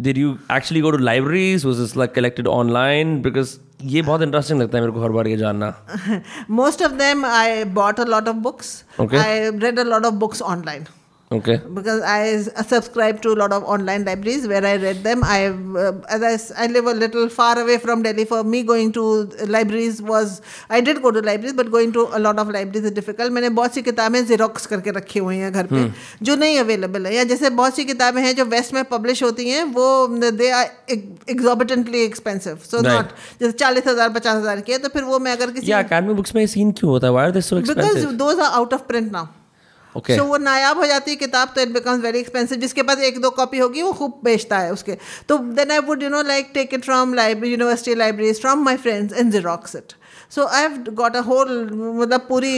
did you actually go to libraries? Was this like collected online? Because ये बहुत इंटरेस्टिंग लगता है मेरे को हर बार ये जानना। Most of them I bought a lot of books I read a lot of books online okay because I subscribe to a lot of online libraries where I read them. I, uh, as I, I live a little far away from Delhi. For me, going to libraries was I did go to libraries, but going to a lot of libraries is difficult. मैंने बहुत सी किताबें xerox करके रखी हुई हैं घर पे जो नहीं अवेलेबल है या जैसे बहुत सी किताबें हैं जो वेस्ट में पब्लिश होती हैं वो they are exorbitantly expensive so Right. Not जैसे चालीस हज़ार पचास हज़ार की है तो फिर वो मैं अगर किसी या एकेडमिक बुक्स में ये सीन क्यों होता है why are they so because expensive those are out of print now okay so वो नायाब हो जाती है किताब तो इट बिकम्स वेरी एक्सपेंसिव जिसके पास एक दो कॉपी होगी वो खूब बेचता है उसके। तो then I would you know like take it from library university libraries from my friends and xerox it so I have got a whole मतलब पूरी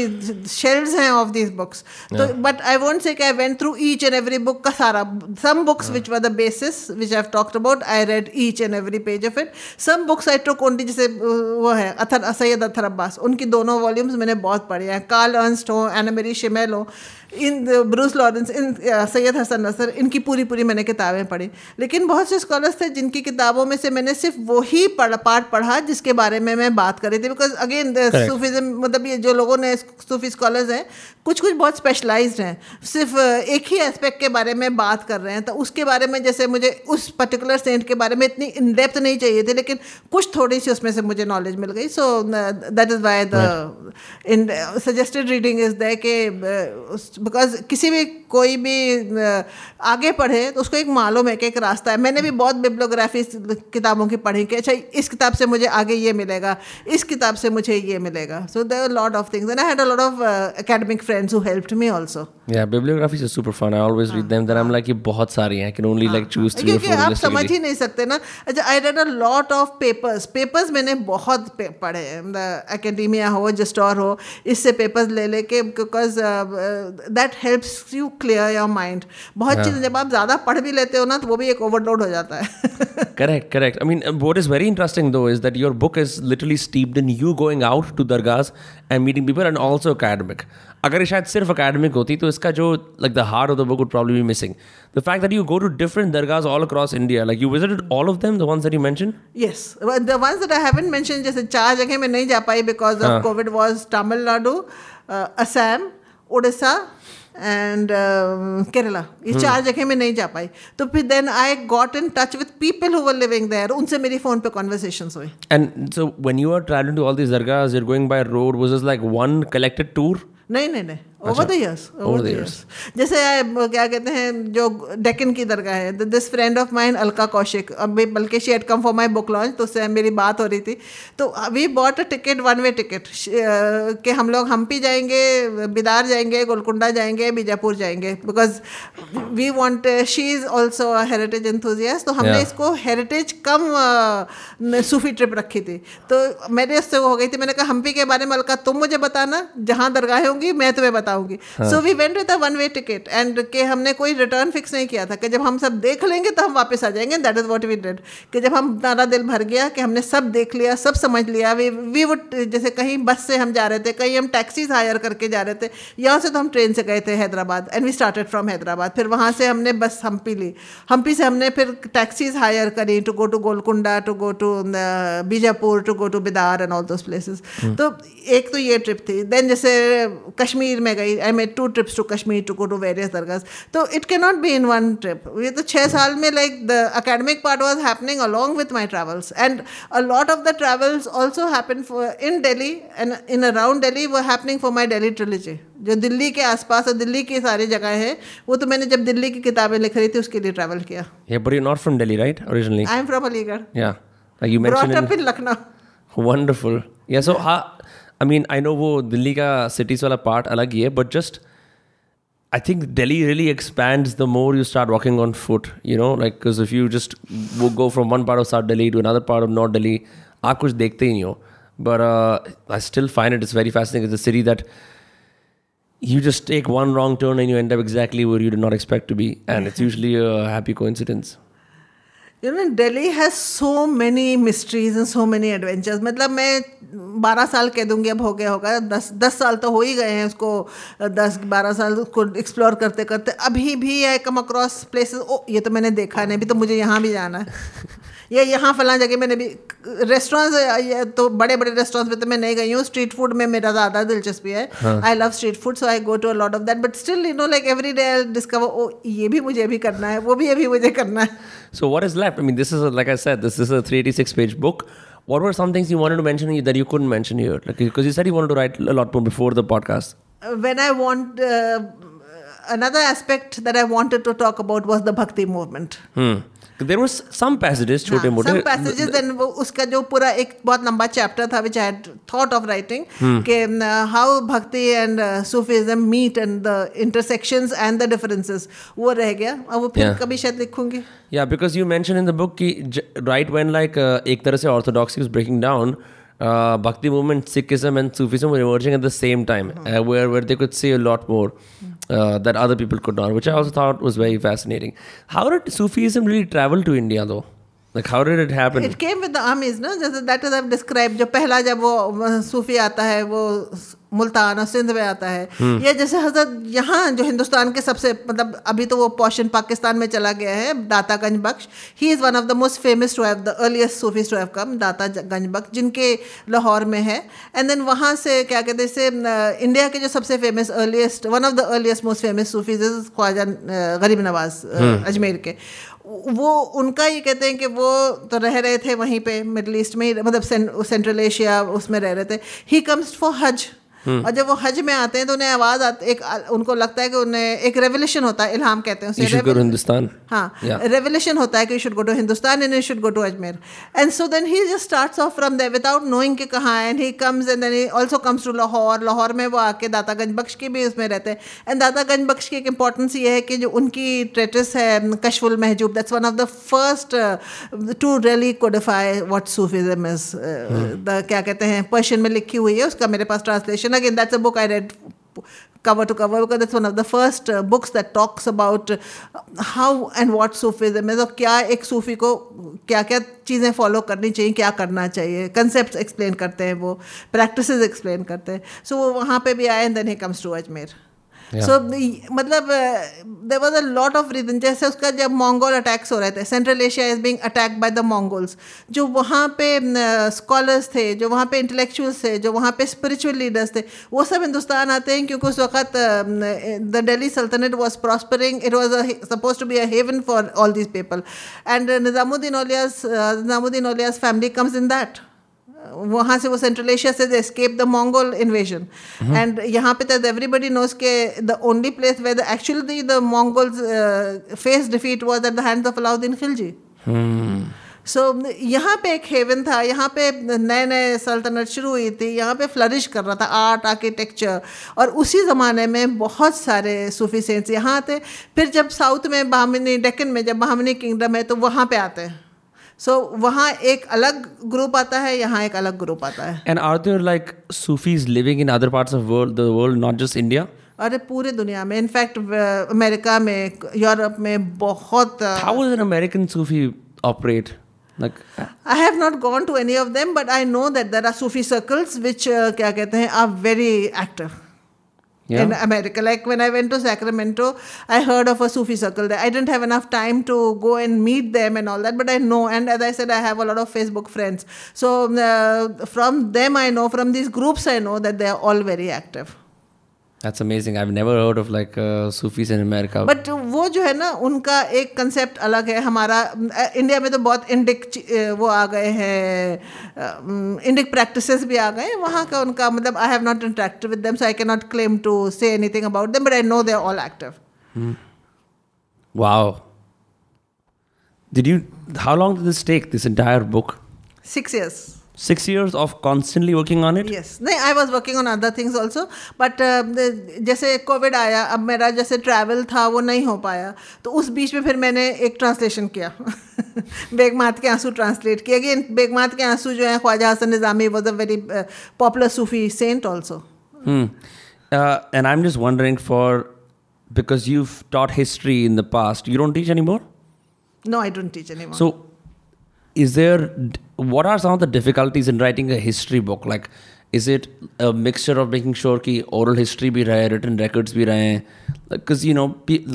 शेल्व्स हैं ऑफ़ दीज बुक्स तो but I want say I went through each and every book का सारा some books which were the basis which I talked about I read each and every page of it some books I took only जैसे वो है अथर सैयद अथर अब्बास उनकी दोनों volumes मैंने बहुत पढ़े हैं। कार्ल अर्नस्ट हो एनामेरी शिमेल हो इन ब्रूस लॉरेंस इन सैयद हसन नसर इनकी पूरी पूरी मैंने किताबें पढ़ी। लेकिन बहुत से स्कॉलर्स थे जिनकी किताबों में से मैंने सिर्फ़ वही पढ़ पार्ट पढ़ा जिसके बारे में मैं बात कर रही थी। बिकॉज़ अगेन सूफीज़म मतलब ये जो लोगों ने सूफी स्कॉलर्स हैं कुछ कुछ बहुत स्पेशलाइज्ड हैं। सिर्फ़ एक ही एस्पेक्ट के बारे में बात कर रहे हैं। तो उसके बारे में जैसे मुझे उस पर्टिकुलर सेंट के बारे में इतनी इन डेप्थ नहीं चाहिए थी लेकिन कुछ थोड़ी सी उसमें से मुझे नॉलेज मिल गई। So that is why the in suggested reading is that कि बिकॉज़ किसी भी कोई भी आगे पढ़े तो उसको एक मालूम है कि एक रास्ता है मैंने भी बहुत बिब्लोग्राफी किताबों की पढ़ी कि अच्छा इस किताब से मुझे आगे ये मिलेगा इस किताब से मुझे ये मिलेगा so there lot of things and I had a lot of academic friends who helped me also Yeah, bibliographies are super fun. I always read them. Then I'm like, ये बहुत सारी हैं. I can only like choose three or क्योंकि आप समझ ही नहीं सकते ना अच्छा I read a lot of papers papers मैंने बहुत पढ़े एकेडमिया हो जस्टोर हो इससे पेपर्स ले लेके because that helps you clear your mind बहुत चीज़ें जब आप ज़्यादा पढ़ भी लेते हो ना तो वो भी एक ओवरलोड हो जाता है Correct, correct. I mean, uh, what is very interesting though is that your book is literally steeped in you going out to dargahs and meeting people and also academic. अगर शायद सिर्फ़ academic होती तो इसका जो like the heart of the book would probably be missing. The fact that you go to different dargahs all across India, like you visited all of them, the ones that you mentioned. yes the ones that i haven't mentioned जैसे चार जगह मैं नहीं जा पाई because of Covid was Tamil Nadu Assam Orissa and Kerala ये चार जगह में नहीं जा पाई। तो फिर then I got in touch with people who were living there उनसे मेरी फ़ोन पे कन्वर्सेशंस हुए। And so when you are travelling to all these dargahs you are going by road was it like one collected tour नहीं नहीं नहीं। Over the over the जैसे क्या कहते हैं जो डेकन की दरगाह है this friend of mine Alka Kaushik अभी बल्कि she had come for my book launch तो उससे मेरी बात हो रही थी। तो we bought a ticket one way ticket कि हम लोग हम्पी जाएँगे बिदार जाएँगे गोलकुंडा जाएँगे बीजापुर जाएँगे। Because we want she is also heritage enthusiast तो हमने Yeah. इसको हेरिटेज कम सूफी ट्रिप रखी थी। तो मेरे उससे वो हो गई थी मैंने कहा हम्पी के बारे में अलका तुम मुझे बताना जहाँ दरगाहें होंगी मैं तुम्हें बताऊँगी। So we went with a one way ticket and के हमने कोई रिटर्न फिक्स नहीं किया था कि जब हम सब देख लेंगे तो हम वापस आ जाएँगे that is what we did कि जब हम हमारा दिल भर गया कि हमने सब देख लिया सब समझ लिया वी वी वुड जैसे कहीं बस से हम जा रहे थे कहीं हम टैक्सीज हायर करके जा रहे थे यहाँ से तो हम ट्रेन से गए थे Hyderabad and we started from Hyderabad. फिर वहाँ से हमने बस हम्पी ली। हम्पी से हमने फिर टैक्सीज हायर करी to go to Golconda to go to Bijapur to go to Bidar and all those places तो एक तो ये ट्रिप थी। देन जैसे कश्मीर में गई I made two trips to Kashmir to go to various dargah तो it can not be in one trip ये तो छः साल में like the academic part was happening along with my travels and a lot of the travels also happen in Delhi and in around Delhi वो happening for my Delhi trilogy जो दिल्ली के आसपास और दिल्ली की सारी जगह है वो तो मैंने जब दिल्ली की किताबें लिख रही थी उसके लिए ट्रैवल किया yeah, but you're not from Delhi, right? Originally. I'm from Yeah. Like you mentioned in, in Lucknow. Wonderful. Yeah, so yeah. how, I mean, I know वो दिल्ली का cities वाला part अलग ही है, but just I think Delhi really expands the more you start walking on foot. You know, like because if you just wo- go from one part of South Delhi to another part of North Delhi, आप कुछ देखते ही नहीं हो. But uh, I still find it it's very fascinating. It's a city that you just take one wrong turn and you end up exactly where you did not expect to be, and it's usually a happy coincidence. You know Delhi has so many mysteries and so many adventures मतलब मैं बारह साल कह दूँगी, अब हो गया होगा। दस दस साल तो हो ही गए हैं उसको, दस, बारह साल उसको एक्सप्लोर करते करते अभी भी आई कम अक्रॉस प्लेसेस ओ, ये तो मैंने देखा नहीं, अभी तो मुझे यहाँ भी जाना है। या यहाँ फलां जगह मैंने भी रेस्टोरेंट्स तो बड़े बड़े रेस्टोरेंट्स में तो मैं नहीं गई हूँ स्ट्रीट फ़ूड में मेरा ज़्यादा दिलचस्पी है I love street food so I go to a lot of that but still you know like every day discover oh ये भी मुझे अभी करना है वो भी अभी मुझे करना है So what is left? I mean, this is a, like I said, this is a 386 page book. What were some things you wanted to mention that you couldn't mention here? Like because you said you wanted to write a lot more before the podcast. when I want uh, another aspect that I wanted to talk about was the bhakti movement. Hmm. There were some passages छोटे मोटे passages then वो उसका जो पूरा एक बहुत लंबा chapter था which I thought of writing के how bhakti and Sufism meet and the intersections and the differences वो रह गया। अब वो फिर कभी शायद लिखूँगी। या because you mention in the book कि राइट व्हेन लाइक एक तरह से orthodoxy is breaking down bhakti movement Sikhism and Sufism at the same time where where they could see a lot more uh, that other people could not, which I also thought was very fascinating. How did Sufism really travel to India though? Like how did it happen? It came with the armies ना जैसे that is I describe जो पहला जब वो अ, सूफी आता है वो मुल्तान और सिंध में आता है। ये जैसे हज़रत यहाँ जो हिंदुस्तान के सबसे मतलब अभी तो वो पोशन पाकिस्तान में चला गया है Data Ganj Bakhsh. He is one of the most famous to have the earliest Sufis to have come Data Ganj Bakhsh जिनके लाहौर में है। एंड देन वहाँ से क्या कहते हैं इसे इंडिया के जो सबसे famous earliest one of the earliest most famous Sufis is Khwaja Gharib Nawaz Ajmer के। वो उनका ये कहते हैं कि वो तो रह रहे थे वहीं पे मिडल ईस्ट में मतलब सेंट्रल एशिया उसमें रह रहे थे। ही कम्स फॉर हज और जब वो हज में आते हैं तो उन्हें आवाज़ आती एक उनको लगता है कि उन्हें एक रेवोल्यूशन होता है इल्हाम कहते हैं उसे। Hindustan. हाँ. रेवोल्यूशन होता है कि should go to Hindustan and should go to Ajmer and so then he just starts off from there without knowing कि कहाँ and he comes and then he also comes to Lahore Lahore में वो आके दाता गंज बख्श के भी उसमें रहते हैं। एंड दाता गंज बख्श की एक इंपॉर्टेंस ये है कि जो उनकी ट्रेटिस है Kashful Mahjub that's one of the first to really codify what Sufism is the क्या कहते हैं पर्शियन में लिखी हुई है उसका मेरे पास translation again that's a book I read cover to cover because it's one of the first uh, books that talks about uh, how and what Sufism is क्या एक सूफी को क्या क्या चीज़ें फॉलो करनी चाहिए क्या करना चाहिए कंसेप्ट एक्सप्लेन करते हैं वो प्रैक्टिस एक्सप्लेन करते हैं। सो वो वहाँ पे भी आए and then he comes to Ajmer so मतलब there was a lot of reason जैसे उसका जब मंगोल अटैक्स हो रहे थे Central Asia is being attack by the Mongols जो वहाँ पे स्कॉलर्स थे, जो वहाँ पे इंटेलेक्चुअल्स थे, जो वहाँ पे स्पिरिचुअल लीडर्स थे, वो सब हिंदुस्तान आते हैं क्योंकि उस वक्त the Delhi sultanate was prospering it was suppose to be a haven for all these people and Nizamuddin Auliya's Nizamuddin Auliya's family comes in that वहाँ से वो सेंट्रल एशिया से escape the Mongol invasion and यहाँ पे तक everybody knows के the only place where actually the Mongols face defeat was at the hands of Alauddin Khilji so so, यहाँ पे एक हेवन था यहाँ पे नए नए सल्तनत शुरू हुई थी यहाँ पे फ्लरिश कर रहा था आर्ट आर्किटेक्चर और उसी ज़माने में बहुत सारे सूफी सेंट्स यहाँ आते फिर जब साउथ में बाहमिनी डेक्कन में जब बाहमिनी किंगडम है तो वहाँ पे आते हैं। सो so, वहाँ एक अलग ग्रुप आता है यहाँ एक अलग ग्रुप आता है। And are there like Sufis living in other parts of world the world not just India अरे पूरे दुनिया में। इनफैक्ट अमेरिका में यूरोप में बहुत how is an American Sufi operate Like, I have not gone to any of them, but I know that there are Sufi circles which uh, क्या कहते हैं are very active. Yeah. in America. Like when I went to Sacramento, I heard of a Sufi circle there. I didn't have enough time to go and meet them and all that, but I know. And as I said, I have a lot of Facebook friends. So uh, from them, I know, from these groups, I know that they are all very active. That's amazing. I've never heard of like uh, Sufis in America. But वो जो है ना उनका एक concept अलग है हमारा India में तो बहुत इंडिक वो आ गए हैं इंडिक प्रैक्टिसेस भी आ गए वहाँ का उनका मतलब I have not interacted with them so I can not claim to say anything about them but I know they all active Wow. Did you? How long did this take? This entire book? Six years. Six years of constantly working on it? Yes. नहीं I was working on other things also but जैसे COVID आया अब मेरा जैसे travel था वो नहीं हो पाया। तो उस बीच में फिर मैंने एक ट्रांसलेशन किया। बेगमात के आँसू ट्रांसलेट किया अगेन बेगमात के आँसू जो है Khwaja Hasan Nizami was a very popular Sufi saint also and I am just wondering for because you've taught history in the past you don't teach anymore? No i don't teach anymore. So is there what are some of the difficulties in writing a history book like is it a mixture of making sure ki oral history be rahe written records be rahe because you know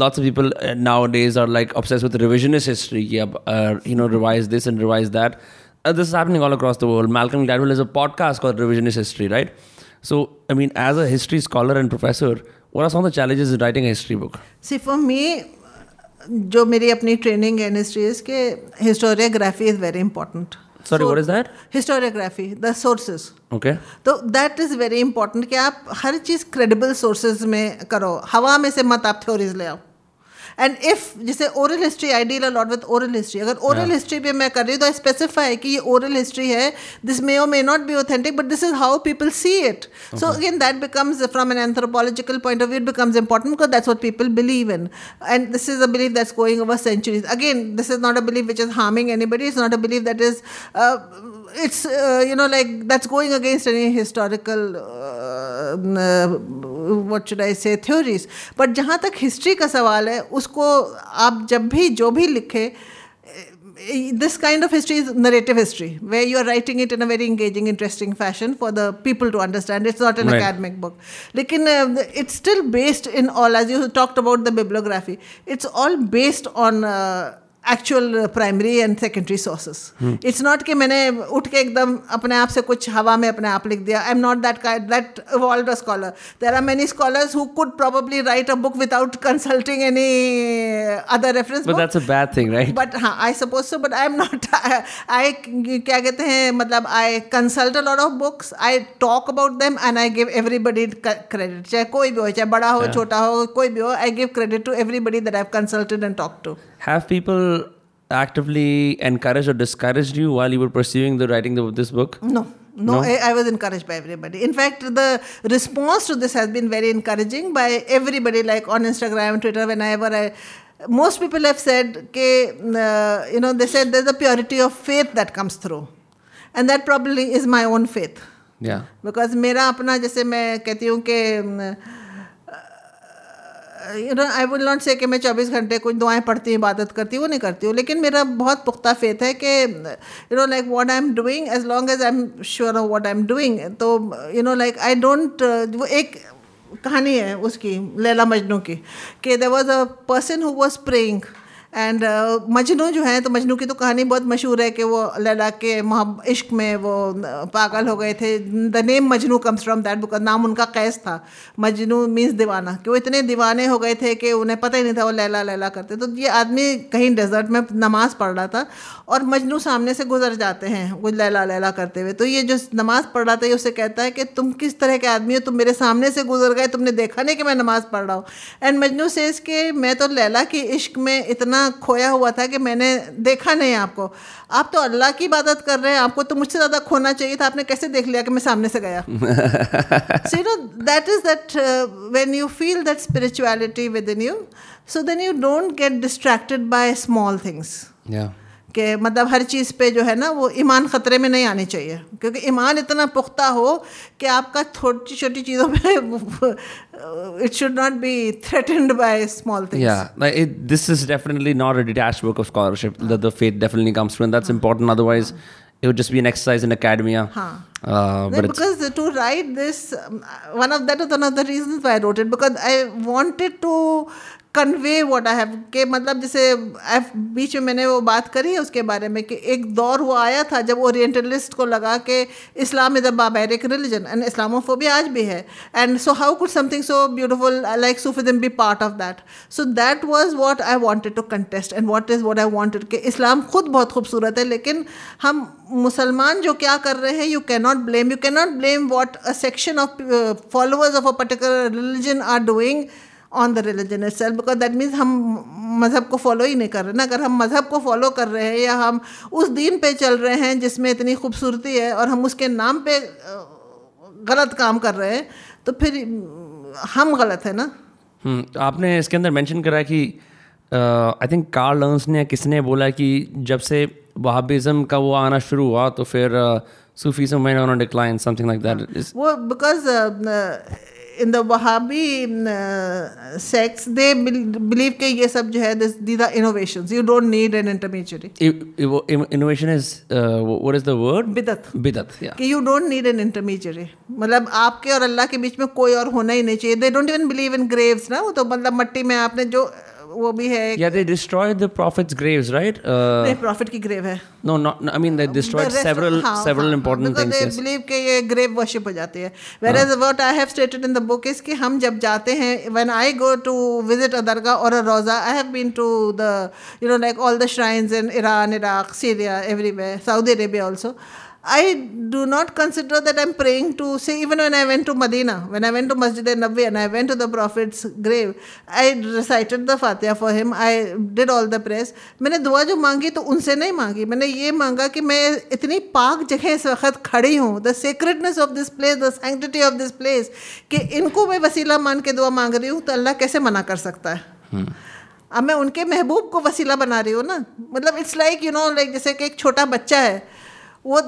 lots of people uh, nowadays are like obsessed with revisionist history yeah, uh, you know revise this and revise that uh, this is happening all across the world malcolm gladwell has a podcast called revisionist history right so i mean as a history scholar and professor what are some of the challenges in writing a history book see for me जो मेरी अपनी training है histories के historiography is very important Sorry, so, what is that? Historiography, the sources. Okay. तो that is very important कि आप हर चीज़ credible sources में करो हवा में से मत आप थ्योरीज ले आओ एंड इफ़ जैसे oral history I deal a lot with oral history अगर ओरल हिस्ट्री पे मैं कर रही हूँ तो आई स्पेसिफाई कि ये ओरल हिस्ट्री है दिस मे और may not be authentic but this is how people see it so again that becomes from an anthropological point of view it becomes important because that's what people believe in and this is a believe that's going over centuries again this is not a believe which is harming anybody is not a believe that is it's uh, you know like that's going against any historical uh, uh, what should I say theories but जहाँ तक history का सवाल है उसको आप जब भी जो भी लिखे this kind of history is narrative history where you are writing it in a very engaging interesting fashion for the people to understand it's not an right. academic book lekin uh, it's still based in all as you talked about the bibliography it's all based on uh, actual primary and secondary sources it's not कि मैंने उठ के एकदम अपने आप से कुछ हवा में अपने आप लिख दिया। I am not that that evolve a scholar there are many scholars who could probably write a book without consulting any other reference but that's a bad thing right but हाँ I suppose so but I am not I क्या कहते हैं मतलब I consult a lot of books I talk about them and I give everybody credit चाहे कोई भी हो चाहे बड़ा हो छोटा हो कोई भी हो I give credit to everybody that I consulted and talk to have people actively encouraged or discouraged you while you were pursuing the writing of this book? No. No, no? I, I, was encouraged by everybody. In fact, the response to this has been very encouraging by everybody, like on Instagram, Twitter, whenever I. Most people have said, okay, uh, you know, they said there's a purity of faith that comes through. And that probably is my own faith. Yeah. Because मेरा अपना जैसे मैं कहती हूँ कि you know I will not say कि मैं चौबीस घंटे कुछ दुआएँ पढ़ती हूँ, इबादत करती हूँ, वो नहीं करती हूँ। लेकिन मेरा बहुत पुख्ता फेथ है कि you know like what I am doing as long as I am sure of what I am doing तो you know like I don't वो एक कहानी है उसकी, लैला मजनू की, कि there was a person who was praying and Majnu जो है तो मजनू की तो कहानी बहुत मशहूर है कि वो लैला के इश्क में वो uh, पागल हो गए थे। The name Majnu comes from that book नाम उनका कैस था। मजनू मीन्स दीवाना। कि वो इतने दीवाने हो गए थे कि उन्हें पता ही नहीं था वो लैला लैला करते। तो ये आदमी कहीं डेजर्ट में नमाज़ पढ़ रहा था और मजनू सामने से गुजर जाते हैं वो लैला लैला करते हुए। तो ये जो नमाज़ पढ़ रहा था ये उसे कहता है कि तुम किस तरह के आदमी हो? तुम मेरे सामने से गुजर गए तुमने देखा नहीं कि मैं नमाज़ पढ़ रहा हूँ। एंड मजनू से इसके मैं तो लैला की इश्क में इतना खोया हुआ था कि मैंने देखा नहीं आपको। आप तो अल्लाह की इबादत कर रहे हैं आपको तो मुझसे ज़्यादा खोना चाहिए था आपने कैसे देख लिया कि मैं सामने से गया? So you know that is that when you feel that spirituality with in you so then you don't get distracted by small things. कि मतलब हर चीज़ पे जो है ना वो ईमान ख़तरे में नहीं आने चाहिए। क्योंकि ईमान इतना पुख्ता हो कि आपका छोटी छोटी चीज़ों पे it should not be threatened by small things या this is definitely not a detach work of scholarship the faith definitely comes from that's important otherwise it. Would just be an exercise in academia. huh. uh, because it's, to write this um, one of that is one of why i wrote it because i wanted to uh, convey what I have के मतलब जैसे बीच में मैंने वो बात करी है उसके बारे में कि एक दौर वो आया था जब ओरिएंटलिस्ट को लगा कि Islam is a barbaric religion and Islamophobia आज भी है। And so how could something so beautiful like Sufism be part of that so that was what I wanted to contest and what is what I wanted कि इस्लाम खुद बहुत खूबसूरत है, लेकिन हम मुसलमान जो क्या कर रहे हैं you can not blame you can not blame what a section of followers of a particular religion are doing on the religion self because that means हम मज़हब को फॉलो ही नहीं कर रहे। ना अगर हम मज़हब को फॉलो कर रहे हैं या हम उस दीन पे चल रहे हैं जिसमें इतनी खूबसूरती है और हम उसके नाम पे गलत काम कर रहे हैं तो फिर हम गलत है ना? हम्म, आपने इसके अंदर मेंशन करा कि आई थिंक कार्ल लर्न्स ने किसने बोला कि जब से वहाबिज्म का वो आना शुरू हुआ तो फिर Sufism decline something like that. वो because in the Wahhabi sects they believe के ये सब जो है this these are innovations you don't need an intermediate innovation is what is the word what is the word? बिदत या कि you don't need an intermediate मतलब आपके और अल्लाह के बीच में कोई और होना ही नहीं चाहिए they don't even believe in graves ना वो तो मतलब मट्टी में आपने जो वो भी है they destroyed the prophets graves right? Uh, नहीं प्रॉफिट की ग्रेव है। no not no, i mean they destroyed The rest- several हाँ, several हाँ, important because things they yes. believe कि ये ग्रेव वर्शिप हो जाती है। Whereas what I have stated in the book is कि हम जब जाते हैं when I go to visit a dargah और a rauza I have been to the you know like all the shrines in Iran Iraq Syria everywhere Saudi Arabia also I do not consider that I'm praying to say even when I went to Medina, when I went to Masjid Nabi and I went to the Prophet's grave, I recited the Fatiha for him. I did all the prayers. मैंने दुआ जो मांगी तो उनसे नहीं मांगी मैंने ये मांगा कि मैं इतनी पाक जगह इस वक्त खड़ी हूँ the secretness of this place the sanctity of this place कि इनको मैं वसीला मान के दुआ मांग रही हूँ तो अल्लाह कैसे मना कर सकता है अब मैं उनके महबूब को वसीला बना रही हूँ ना मतलब it's like you know like जैसे कि एक छोटा बच्चा है वो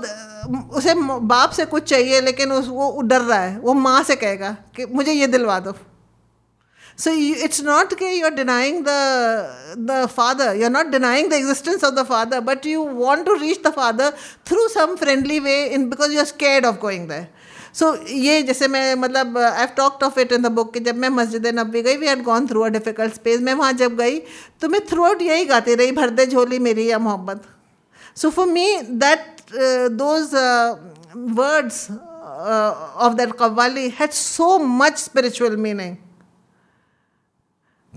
उसे बाप से कुछ चाहिए लेकिन उस वो डर रहा है। वो माँ से कहेगा कि मुझे ये दिलवा दो। सो इट्स नॉट कि you are denying the the father you are not denying the existence of the father but you want to reach the father through some friendly way in because you are scared of going there सो ये जैसे मैं मतलब I have talked of it in the book कि जब मैं मस्जिद नबी गई we had gone through a difficult space मैं वहाँ जब गई तो मैं थ्रू आउट यही गाती रही भर दे झोली मेरी या मोहब्बत. सो for me uh, those uh, words uh, of that Qawwali had so much spiritual meaning.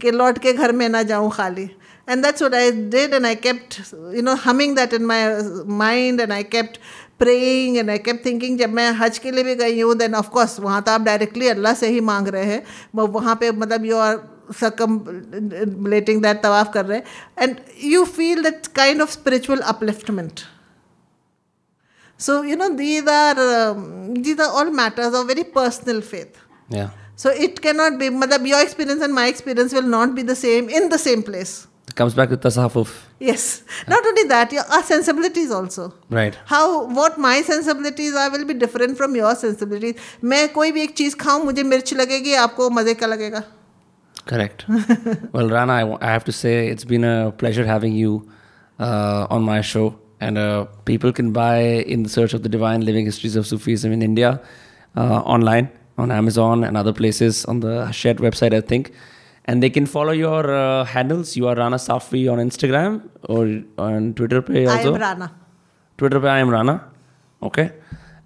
कि लौट के घर में ना जाऊँ खाली and that's what I did and I kept you know humming that in my mind and I kept praying and I kept thinking जब मैं हज के लिए भी गई हूँ then of course वहाँ तो आप डायरेक्टली अल्लाह से ही मांग रहे हैं वो वहाँ पे मतलब यू आर circumlating that कर रहे हैं and you feel that kind of spiritual upliftment so you know these are um, these are all matters of very personal faith yeah so it cannot be matlab your experience and my experience will not be the same in the same place it comes back to tasawwuf yes not only that your our sensibilities also right how what my sensibilities are will be different from your sensibilities मैं कोई भी एक चीज़ खाऊं मुझे मिर्च लगेगी आपको मज़े का लगेगा Correct. well, Rana, I, wa- I have to say it's been a pleasure having you uh, on my show. And uh, people can buy In the Search of the Divine Living Histories of Sufism in India uh, online. on Amazon and other places on the shared website, I think. And they can follow your uh, handles. You are Rana Safi on Instagram or on Twitter page I also. am Rana. Twitter I am Rana. Okay.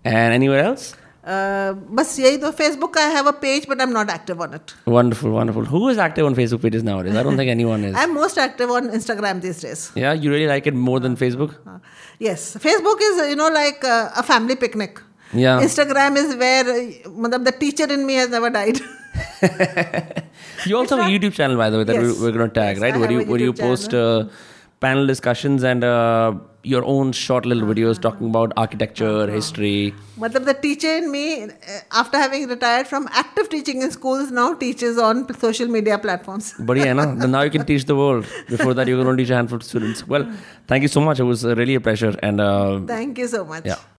And anywhere else? Uh, बस यही तो Facebook I have a page but I am not active on it Wonderful, wonderful. Who is active on Facebook pages nowadays? I don't think anyone is. I am most active on Instagram this days Yeah, you really like it more than Facebook? yes facebook is you know like uh, a family picnic Yeah. instagram is where uh, matlab, the teacher in me has never died You also have a YouTube channel, by the way, that Yes. we, we're going to tag, Yes, right? I Where have you a where you YouTube post uh, panel discussions and uh, your own short little videos talking about architecture, history. matlab, the teacher in me uh, after having retired from active teaching in schools now teaches on social media platforms But yeah? Then now you can teach the world. Before that, you could only teach a handful of students. Well, thank you so much. It was really a pleasure. And uh, thank you so much yeah.